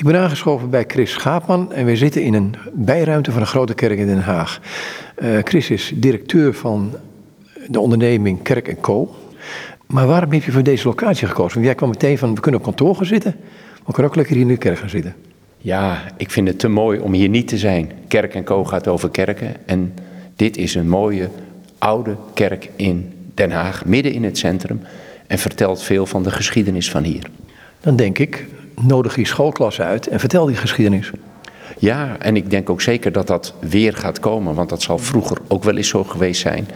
Ik ben aangeschoven bij Chris Schaapman en we zitten in een bijruimte van een grote kerk in Den Haag. Uh, Chris is directeur van de onderneming Kerk Co. Maar waarom heb je voor deze locatie gekozen? Want jij kwam meteen van, we kunnen op kantoor gaan zitten, maar we kunnen ook lekker hier in de kerk gaan zitten. Ja, ik vind het te mooi om hier niet te zijn. Kerk Co gaat over kerken en dit is een mooie oude kerk in Den Haag, midden in het centrum en vertelt veel van de geschiedenis van hier. Dan denk ik, nodig die schoolklasse uit en vertel die geschiedenis. Ja, en ik denk ook zeker dat dat weer gaat komen, want dat zal vroeger ook wel eens zo geweest zijn.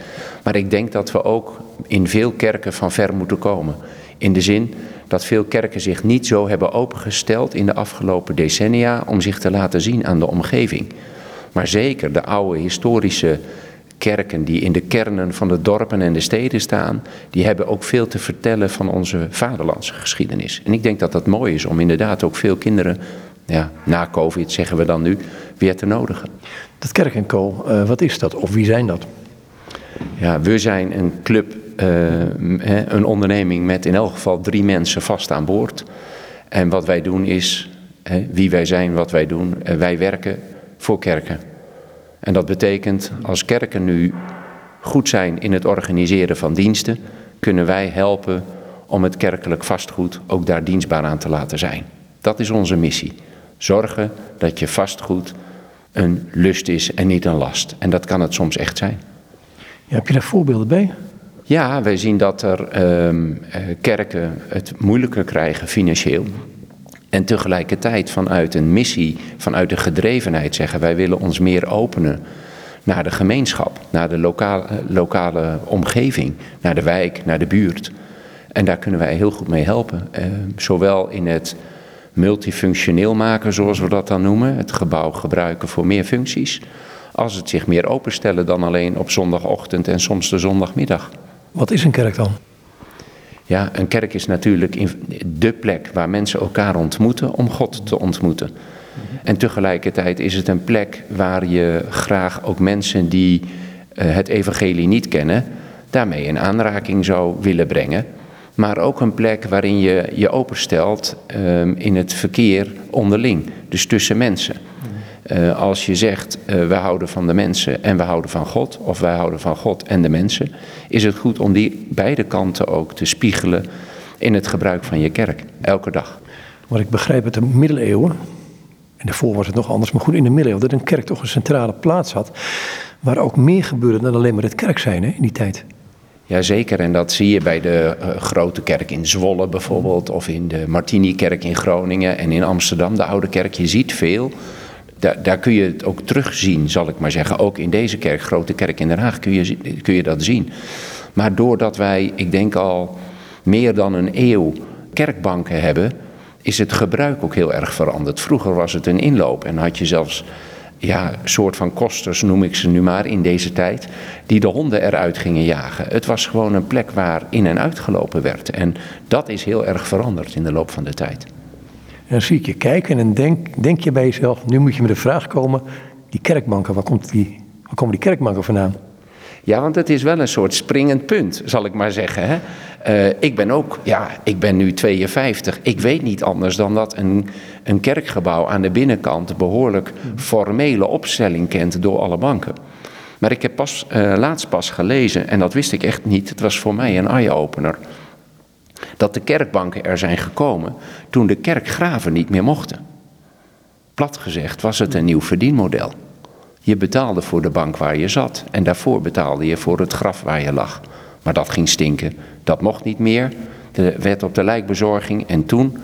Maar ik denk dat we ook in veel kerken van ver moeten komen. In de zin dat veel kerken zich niet zo hebben opengesteld in de afgelopen decennia om zich te laten zien aan de omgeving. Maar zeker de oude historische kerken die in de kernen van de dorpen en de steden staan, die hebben ook veel te vertellen van onze vaderlandse geschiedenis. En ik denk dat dat mooi is om inderdaad ook veel kinderen, ja, na COVID zeggen we dan nu, weer te nodigen. Dat Kerk en Co, uh, wat is dat of wie zijn dat? Ja, we zijn een club, uh, een onderneming met in elk geval drie mensen vast aan boord. En wat wij doen is, wie wij zijn, wat wij doen, wij werken voor kerken. En dat betekent, als kerken nu goed zijn in het organiseren van diensten, kunnen wij helpen om het kerkelijk vastgoed ook daar dienstbaar aan te laten zijn. Dat is onze missie. Zorgen dat je vastgoed een lust is en niet een last. En dat kan het soms echt zijn. Ja, heb je daar voorbeelden bij? Ja, wij zien dat er ehm, eh, kerken het moeilijker krijgen financieel. En tegelijkertijd vanuit een missie, vanuit de gedrevenheid zeggen wij willen ons meer openen naar de gemeenschap, naar de lokale, lokale omgeving, naar de wijk, naar de buurt. En daar kunnen wij heel goed mee helpen. Eh, zowel in het multifunctioneel maken, zoals we dat dan noemen, het gebouw gebruiken voor meer functies, als het zich meer openstellen dan alleen op zondagochtend en soms de zondagmiddag. Wat is een kerk dan? Ja, een kerk is natuurlijk de plek waar mensen elkaar ontmoeten om God te ontmoeten. En tegelijkertijd is het een plek waar je graag ook mensen die uh, het evangelie niet kennen, daarmee in aanraking zou willen brengen. Maar ook een plek waarin je je openstelt uh, in het verkeer onderling, dus tussen mensen. Uh, als je zegt, uh, we houden van de mensen en we houden van God, of wij houden van God en de mensen, is het goed om die beide kanten ook te spiegelen in het gebruik van je kerk, elke dag. Maar ik begrijp het de middeleeuwen, en daarvoor was het nog anders, maar goed in de middeleeuwen, dat een kerk toch een centrale plaats had, waar ook meer gebeurde dan alleen maar het kerk zijn hè, in die tijd. Jazeker, en dat zie je bij de uh, grote kerk in Zwolle bijvoorbeeld, of in de Martini-kerk in Groningen en in Amsterdam, de oude kerk. Je ziet veel daar, kun je het ook terugzien, zal ik maar zeggen. Ook in deze kerk, Grote Kerk in Den Haag, kun je, kun je dat zien. Maar doordat wij, ik denk al meer dan een eeuw kerkbanken hebben, is het gebruik ook heel erg veranderd. Vroeger was het een inloop en had je zelfs ja, soort van kosters, noem ik ze nu maar, in deze tijd, die de honden eruit gingen jagen. Het was gewoon een plek waar in en uitgelopen werd. En dat is heel erg veranderd in de loop van de tijd. En dan zie ik je kijken en denk, denk je bij jezelf, nu moet je met de vraag komen, die kerkbanken, waar, komt die, waar komen die kerkbanken vandaan? Ja, want het is wel een soort springend punt, zal ik maar zeggen. Hè? Uh, ik ben ook, ja, ik ben nu 52. Ik weet niet anders dan dat een, een kerkgebouw aan de binnenkant behoorlijk formele opstelling kent door alle banken. Maar ik heb pas, uh, laatst pas gelezen, en dat wist ik echt niet, het was voor mij een eye-opener dat de kerkbanken er zijn gekomen toen de kerkgraven niet meer mochten. Plat gezegd was het een nieuw verdienmodel. Je betaalde voor de bank waar je zat en daarvoor betaalde je voor het graf waar je lag. Maar dat ging stinken, dat mocht niet meer. De wet op de lijkbezorging en toen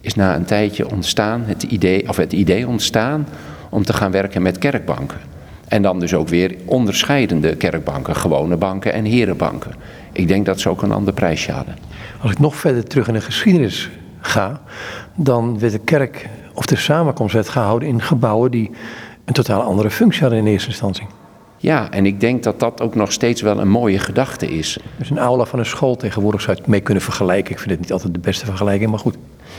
is na een tijdje ontstaan het idee, of het idee ontstaan om te gaan werken met kerkbanken. En dan dus ook weer onderscheidende kerkbanken, gewone banken en herenbanken. Ik denk dat ze ook een ander prijsje hadden. Als ik nog verder terug in de geschiedenis ga, dan werd de kerk of de samenkomst werd gehouden in gebouwen die een totaal andere functie hadden in eerste instantie. Ja, en ik denk dat dat ook nog steeds wel een mooie gedachte is. Dus een aula van een school tegenwoordig zou je het mee kunnen vergelijken. Ik vind het niet altijd de beste vergelijking, maar goed.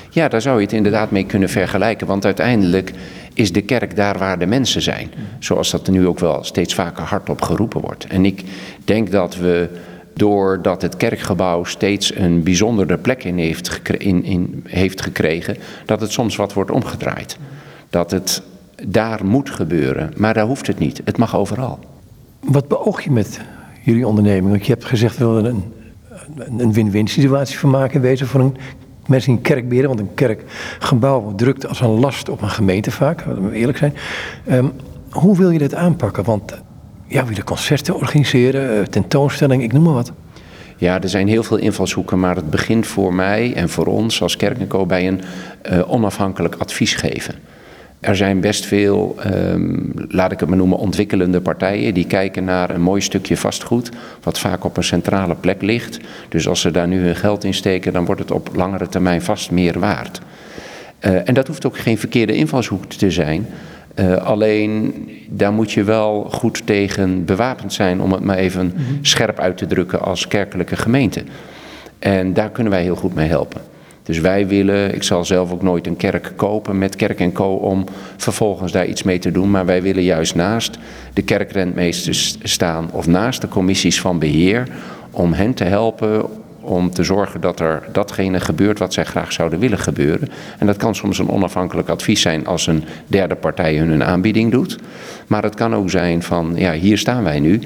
Ja, daar zou je het inderdaad mee kunnen vergelijken. Want uiteindelijk is de kerk daar waar de mensen zijn. Zoals dat er nu ook wel steeds vaker hardop geroepen wordt. En ik denk dat we doordat het kerkgebouw steeds een bijzondere plek in heeft, in, in heeft gekregen, dat het soms wat wordt omgedraaid. Dat het daar moet gebeuren, maar daar hoeft het niet. Het mag overal. Wat beoog je met jullie onderneming? Want je hebt gezegd, we willen een, een win-win situatie van maken, wezen voor een mensen in kerkberen, want een kerkgebouw drukt als een last op een gemeente vaak, laten we eerlijk zijn. Ehm, hoe wil je dit aanpakken? Want ja, willen concerten organiseren, eh, tentoonstellingen, ik noem maar wat. Ja, er zijn heel veel invalshoeken, maar het begint voor mij en voor ons als Kerkenco bij een uh, onafhankelijk advies geven. Er zijn best veel, ehm, laat ik het maar noemen, ontwikkelende partijen die kijken naar een mooi stukje vastgoed, wat vaak op een centrale plek ligt. Dus als ze daar nu hun geld in steken, dan wordt het op langere termijn vast meer waard. Uh, en dat hoeft ook geen verkeerde invalshoek te zijn. Uh, alleen daar moet je wel goed tegen bewapend zijn, om het maar even mm -hmm. scherp uit te drukken als kerkelijke gemeente. En daar kunnen wij heel goed mee helpen. Dus wij willen, ik zal zelf ook nooit een kerk kopen met kerk en co om vervolgens daar iets mee te doen. Maar wij willen juist naast de kerkrentmeesters staan of naast de commissies van beheer om hen te helpen om te zorgen dat er datgene gebeurt wat zij graag zouden willen gebeuren. En dat kan soms een onafhankelijk advies zijn als een derde partij hun een aanbieding doet. Maar het kan ook zijn van, ja, hier staan wij nu.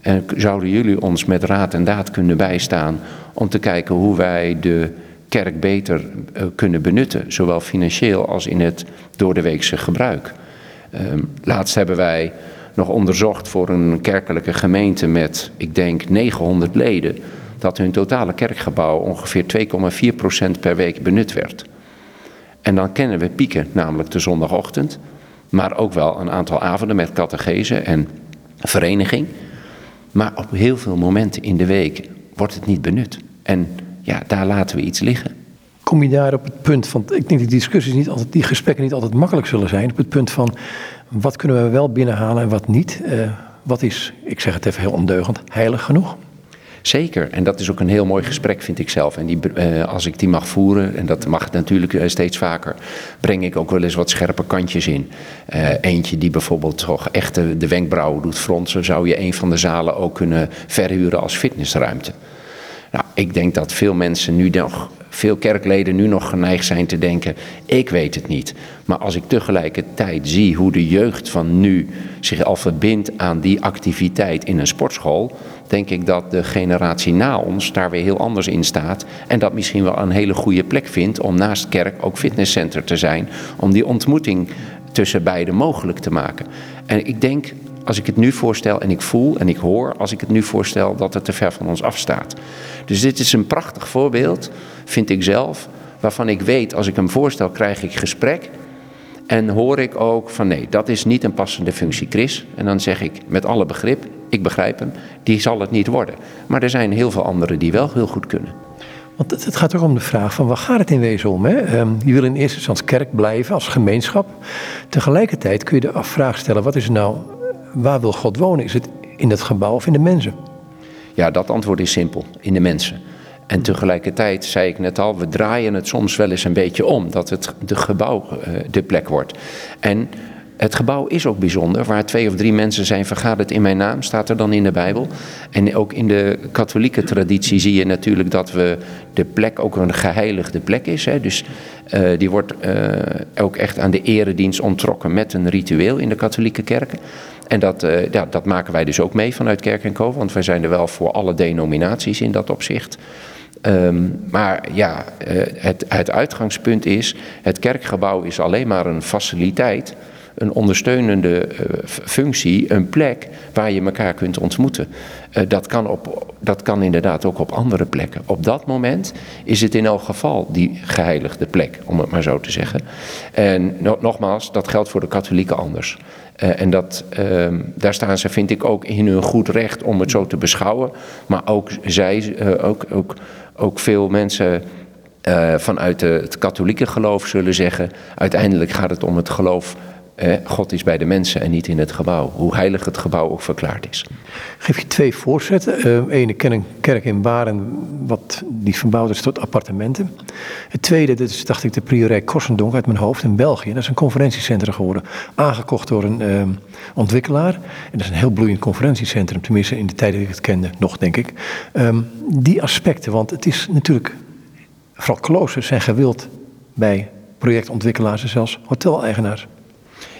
En zouden jullie ons met raad en daad kunnen bijstaan om te kijken hoe wij de kerk beter uh, kunnen benutten, zowel financieel als in het doordeweekse gebruik. Um, laatst hebben wij nog onderzocht voor een kerkelijke gemeente met, ik denk, 900 leden, dat hun totale kerkgebouw ongeveer 2,4% per week benut werd. En dan kennen we pieken, namelijk de zondagochtend, maar ook wel een aantal avonden met catechese en vereniging. Maar op heel veel momenten in de week wordt het niet benut. En ja, daar laten we iets liggen. Kom je daar op het punt van, ik denk dat die discussies niet altijd, die gesprekken niet altijd makkelijk zullen zijn, op het punt van wat kunnen we wel binnenhalen en wat niet? Uh, wat is, ik zeg het even heel ondeugend, heilig genoeg? Zeker, en dat is ook een heel mooi gesprek, vind ik zelf. En die, uh, als ik die mag voeren, en dat mag natuurlijk uh, steeds vaker, breng ik ook wel eens wat scherpe kantjes in. Uh, eentje die bijvoorbeeld toch echt de, de wenkbrauwen doet fronsen, zou je een van de zalen ook kunnen verhuren als fitnessruimte. Nou, ik denk dat veel mensen nu nog, veel kerkleden nu nog geneigd zijn te denken, ik weet het niet. Maar als ik tegelijkertijd zie hoe de jeugd van nu zich al verbindt aan die activiteit in een sportschool, denk ik dat de generatie na ons daar weer heel anders in staat. En dat misschien wel een hele goede plek vindt om naast kerk ook fitnesscenter te zijn. Om die ontmoeting tussen beiden mogelijk te maken. En ik denk als ik het nu voorstel en ik voel en ik hoor als ik het nu voorstel dat het te ver van ons afstaat. Dus dit is een prachtig voorbeeld, vind ik zelf, waarvan ik weet als ik hem voorstel krijg ik gesprek. En hoor ik ook van nee, dat is niet een passende functie, Chris. En dan zeg ik met alle begrip, ik begrijp hem, die zal het niet worden. Maar er zijn heel veel anderen die wel heel goed kunnen. Want het, gaat ook om de vraag van waar gaat het in wezen om? Hè? Um, je wil in eerste instantie kerk blijven als gemeenschap. Tegelijkertijd kun je de vraag stellen, wat is nou waar wil God wonen? Is het in het gebouw of in de mensen? Ja, dat antwoord is simpel, in de mensen. En tegelijkertijd zei ik net al, we draaien het soms wel eens een beetje om, dat het de gebouw uh, de plek wordt. En het gebouw is ook bijzonder. Waar twee of drie mensen zijn vergaderd in mijn naam, staat er dan in de Bijbel. En ook in de katholieke traditie zie je natuurlijk dat we de plek ook een geheiligde plek is. Hè. Dus uh, die wordt uh, ook echt aan de eredienst ontrokken met een ritueel in de katholieke kerken. En dat, uh, ja, dat maken wij dus ook mee vanuit Kerk en Co. Want wij zijn er wel voor alle denominaties in dat opzicht. Um, maar ja, het, het uitgangspunt is, het kerkgebouw is alleen maar een faciliteit een ondersteunende uh, functie, een plek waar je elkaar kunt ontmoeten. Uh, dat, kan op, dat kan inderdaad ook op andere plekken. Op dat moment is het in elk geval die geheiligde plek, om het maar zo te zeggen. En no nogmaals, dat geldt voor de katholieken anders. Uh, en dat, daar staan ze, vind ik, ook in hun goed recht om het zo te beschouwen. Maar ook zij, ook, ook, ook veel mensen. Vanuit het katholieke geloof zullen zeggen: uiteindelijk gaat het om het geloof God is bij de mensen en niet in het gebouw. Hoe heilig het gebouw ook verklaard is. Geef je twee voorzetten. Ene ken een kerk in Baren, wat die verbouwd is tot appartementen. Het tweede, dat is dacht ik de priorij Korsendonk uit mijn hoofd in België. Dat is een conferentiecentrum geworden. Aangekocht door een uh, ontwikkelaar. En dat is een heel bloeiend conferentiecentrum. Tenminste in de tijd dat ik het kende, nog denk ik. Um, die aspecten, want het is natuurlijk... Vooral kloosters zijn gewild bij projectontwikkelaars en zelfs hoteleigenaars.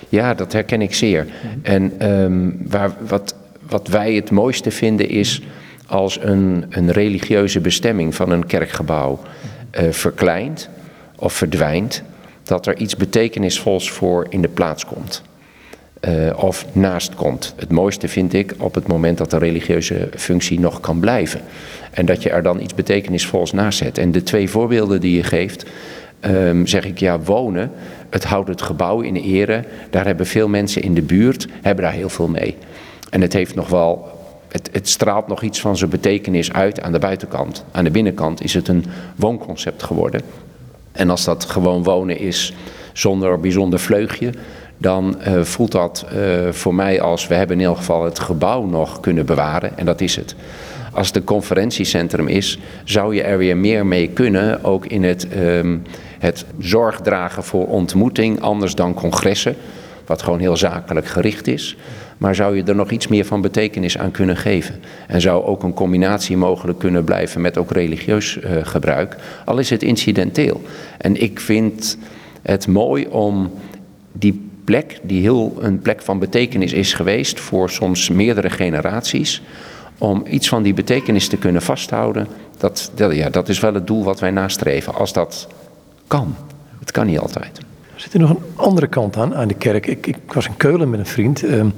Ja, dat herken ik zeer. En um, waar, wat, wat wij het mooiste vinden is als een, een religieuze bestemming van een kerkgebouw uh, verkleint of verdwijnt, dat er iets betekenisvols voor in de plaats komt. Uh, of naast komt. Het mooiste vind ik op het moment dat de religieuze functie nog kan blijven. En dat je er dan iets betekenisvols naast zet. En de twee voorbeelden die je geeft, um, zeg ik ja, wonen. Het houdt het gebouw in ere. Daar hebben veel mensen in de buurt, hebben daar heel veel mee. En het heeft nog wel. Het, straalt nog iets van zijn betekenis uit aan de buitenkant. Aan de binnenkant is het een woonconcept geworden. En als dat gewoon wonen is zonder bijzonder vleugje, dan uh, voelt dat uh, voor mij als we hebben in ieder geval het gebouw nog kunnen bewaren. En dat is het. Als het een conferentiecentrum is, zou je er weer meer mee kunnen, ook in het um, het zorg dragen voor ontmoeting, anders dan congressen, wat gewoon heel zakelijk gericht is. Maar zou je er nog iets meer van betekenis aan kunnen geven? En zou ook een combinatie mogelijk kunnen blijven met ook religieus uh, gebruik, al is het incidenteel. En ik vind het mooi om die plek, die heel een plek van betekenis is geweest voor soms meerdere generaties, om iets van die betekenis te kunnen vasthouden, dat, ja, dat is wel het doel wat wij nastreven. Als dat kan. Het kan niet altijd. Er zit er nog een andere kant aan, aan de kerk. Ik, ik was in Keulen met een vriend. Um,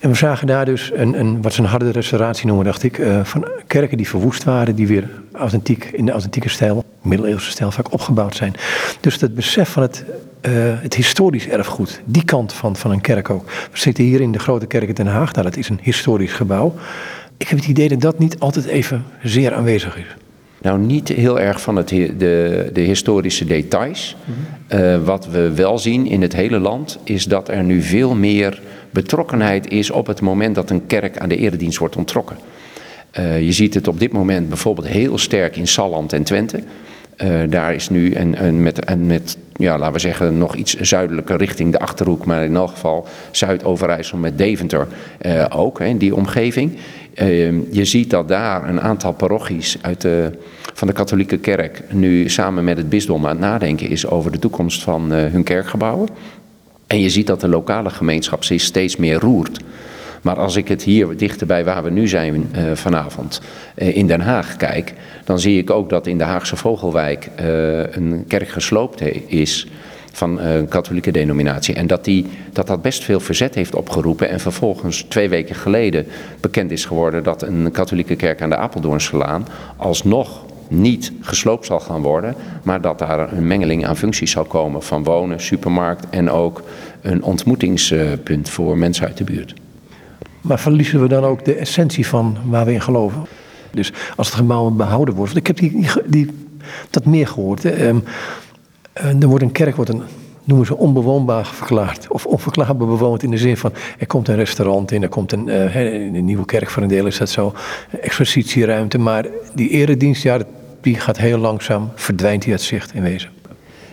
en we zagen daar dus een, een, wat ze een harde restauratie noemen, dacht ik, uh, van kerken die verwoest waren, die weer authentiek, in de authentieke stijl, middeleeuwse stijl, vaak opgebouwd zijn. Dus dat besef van het, uh, het historisch erfgoed, die kant van, van een kerk ook. We zitten hier in de Grote Kerk in Den Haag, nou, dat is een historisch gebouw. Ik heb het idee dat dat niet altijd even zeer aanwezig is. Nou, niet heel erg van het, de, de historische details. Mm-hmm. uh, wat we wel zien in het hele land is dat er nu veel meer betrokkenheid is op het moment dat een kerk aan de eredienst wordt ontrokken. Uh, je ziet het op dit moment bijvoorbeeld heel sterk in Salland en Twente. Uh, daar is nu een, een met, een met, ja, laten we zeggen, nog iets zuidelijker richting de achterhoek, maar in elk geval Zuid-Overijssel met Deventer uh, ook, hè, in die omgeving. Uh, je ziet dat daar een aantal parochies uit van de katholieke kerk nu samen met het bisdom aan het nadenken is over de toekomst van hun kerkgebouwen. En je ziet dat de lokale gemeenschap zich steeds meer roert. Maar als ik het hier dichterbij waar we nu zijn uh, vanavond uh, in Den Haag kijk, dan zie ik ook dat in de Haagse Vogelwijk uh, een kerk gesloopt is van een katholieke denominatie. En dat, die, dat dat best veel verzet heeft opgeroepen. En vervolgens twee weken geleden bekend is geworden dat een katholieke kerk aan de Apeldoornslaan alsnog niet gesloopt zal gaan worden, maar dat daar een mengeling aan functies zal komen van wonen, supermarkt en ook een ontmoetingspunt voor mensen uit de buurt. Maar verliezen we dan ook de essentie van waar we in geloven? Dus als het gebouw behouden wordt. Ik heb die, dat meer gehoord. Hè. Um, er wordt een kerk wordt een, noemen ze onbewoonbaar verklaard. Of onverklaarbaar bewoond in de zin van er komt een restaurant in, er komt een, een nieuwe kerk voor een deel is dat zo, expositieruimte. Maar die eredienst, die gaat heel langzaam, verdwijnt die uit zicht in wezen.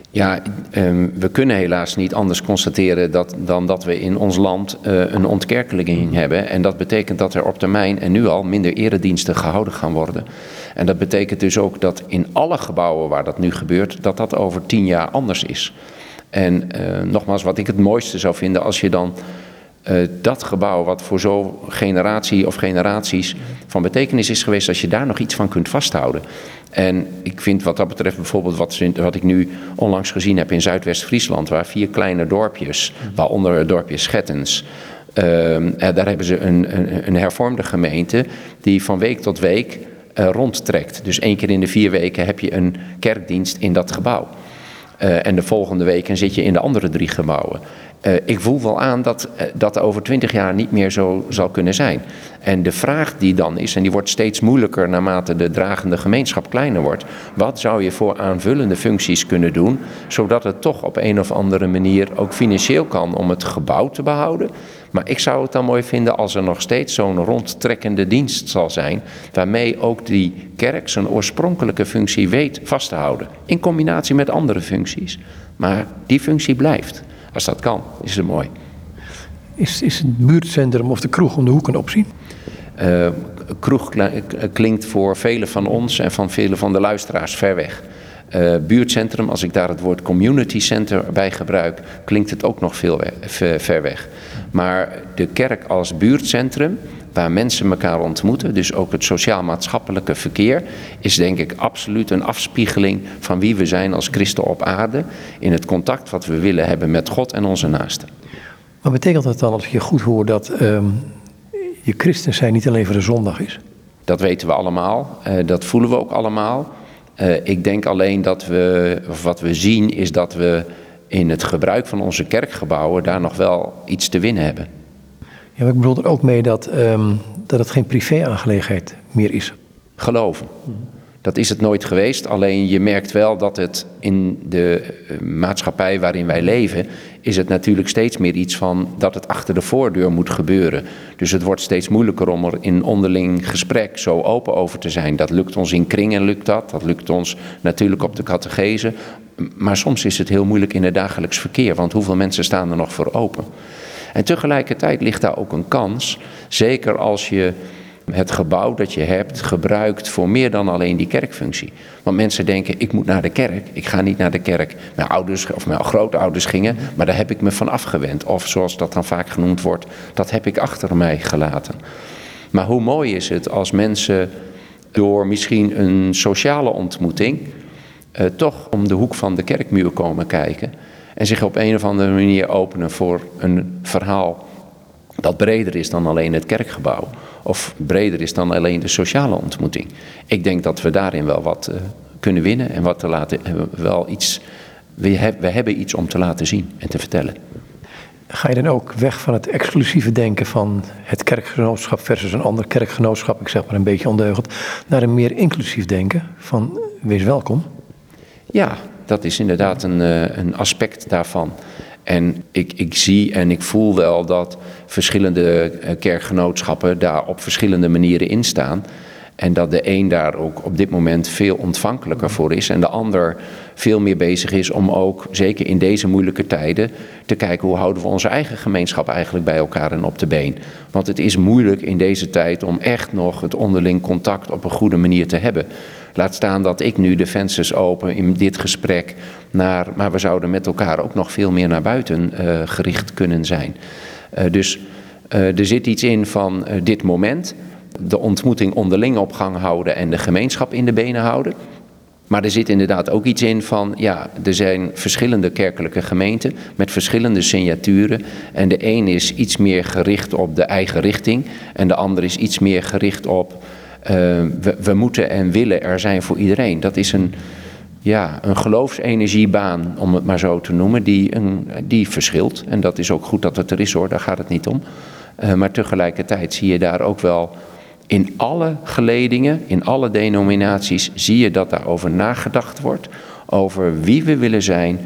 Ja, um, we kunnen helaas niet anders constateren dat, dan dat we in ons land uh, een ontkerkelijking hebben. En dat betekent dat er op termijn en nu al minder erediensten gehouden gaan worden. En dat betekent dus ook dat in alle gebouwen waar dat nu gebeurt, dat dat over tien jaar anders is. En uh, nogmaals, wat ik het mooiste zou vinden als je dan uh, dat gebouw, wat voor zo'n generatie of generaties van betekenis is geweest, als je daar nog iets van kunt vasthouden. En ik vind wat dat betreft bijvoorbeeld wat, ik nu onlangs gezien heb in Zuidwest-Friesland, waar vier kleine dorpjes, waaronder het dorpje Schettens, uh, daar hebben ze een, een, een, hervormde gemeente die van week tot week uh, rondtrekt. Dus één keer in de vier weken heb je een kerkdienst in dat gebouw. en de volgende week zit je in de andere drie gebouwen. Uh, ik voel wel aan dat uh, dat over twintig jaar niet meer zo zal kunnen zijn. En de vraag die dan is, en die wordt steeds moeilijker naarmate de dragende gemeenschap kleiner wordt. Wat zou je voor aanvullende functies kunnen doen, zodat het toch op een of andere manier ook financieel kan om het gebouw te behouden? Maar ik zou het dan mooi vinden als er nog steeds zo'n rondtrekkende dienst zal zijn, waarmee ook die kerk zijn oorspronkelijke functie weet vast te houden. In combinatie met andere functies. Maar die functie blijft. Als dat kan, is het mooi. Is, is het buurtcentrum of de kroeg om de hoek een optie? Uh, kroeg klinkt voor velen van ons en van vele van de luisteraars ver weg. Uh, buurtcentrum, als ik daar het woord community center bij gebruik, klinkt het ook nog veel ver weg. Maar de kerk als buurtcentrum, waar mensen elkaar ontmoeten, dus ook het sociaal-maatschappelijke verkeer, is denk ik absoluut een afspiegeling van wie we zijn als christen op aarde, in het contact wat we willen hebben met God en onze naasten. Maar betekent dat dan, als ik je goed hoor, dat um, je christen zijn niet alleen voor de zondag is? Dat weten we allemaal, uh, dat voelen we ook allemaal. Uh, ik denk alleen dat we, of wat we zien, is dat we in het gebruik van onze kerkgebouwen daar nog wel iets te winnen hebben. Ja, maar ik bedoel er ook mee dat, um, dat het geen privé-aangelegenheid meer is. Geloven. Dat is het nooit geweest. Alleen je merkt wel dat het in de maatschappij waarin wij leven, is het natuurlijk steeds meer iets van dat het achter de voordeur moet gebeuren. Dus het wordt steeds moeilijker om er in onderling gesprek zo open over te zijn. Dat lukt ons in kringen, lukt dat. Dat lukt ons natuurlijk op de catechese. Maar soms is het heel moeilijk in het dagelijks verkeer, want hoeveel mensen staan er nog voor open? En tegelijkertijd ligt daar ook een kans, zeker als je het gebouw dat je hebt gebruikt voor meer dan alleen die kerkfunctie. Want mensen denken, ik moet naar de kerk. Ik ga niet naar de kerk. Mijn ouders of mijn grootouders gingen, maar daar heb ik me van afgewend. Of zoals dat dan vaak genoemd wordt, dat heb ik achter mij gelaten. Maar hoe mooi is het als mensen door misschien een sociale ontmoeting uh, toch om de hoek van de kerkmuur komen kijken. En zich op een of andere manier openen voor een verhaal dat breder is dan alleen het kerkgebouw. Of breder is dan alleen de sociale ontmoeting. Ik denk dat we daarin wel wat uh, kunnen winnen en wat te laten, uh, wel iets, we, heb, we hebben iets om te laten zien en te vertellen. Ga je dan ook weg van het exclusieve denken van het kerkgenootschap versus een ander kerkgenootschap, ik zeg maar een beetje ondeugend, naar een meer inclusief denken van wees welkom? Ja, dat is inderdaad een, uh, een aspect daarvan. En ik, ik zie en ik voel wel dat verschillende kerkgenootschappen daar op verschillende manieren in staan. En dat de een daar ook op dit moment veel ontvankelijker voor is. En de ander veel meer bezig is om ook, zeker in deze moeilijke tijden, te kijken hoe houden we onze eigen gemeenschap eigenlijk bij elkaar en op de been. Want het is moeilijk in deze tijd om echt nog het onderling contact op een goede manier te hebben. Laat staan dat ik nu de vensters open in dit gesprek naar, maar we zouden met elkaar ook nog veel meer naar buiten uh, gericht kunnen zijn. Uh, dus uh, er zit iets in van dit moment, de ontmoeting onderling op gang houden en de gemeenschap in de benen houden. Maar er zit inderdaad ook iets in van, ja, er zijn verschillende kerkelijke gemeenten met verschillende signaturen. En de een is iets meer gericht op de eigen richting en de ander is iets meer gericht op we, we, moeten en willen er zijn voor iedereen. Dat is een, ja, een geloofsenergiebaan, om het maar zo te noemen, die, een, die verschilt. En dat is ook goed dat het er is hoor, daar gaat het niet om. Uh, maar tegelijkertijd zie je daar ook wel in alle geledingen, in alle denominaties, zie je dat daarover nagedacht wordt. Over wie we willen zijn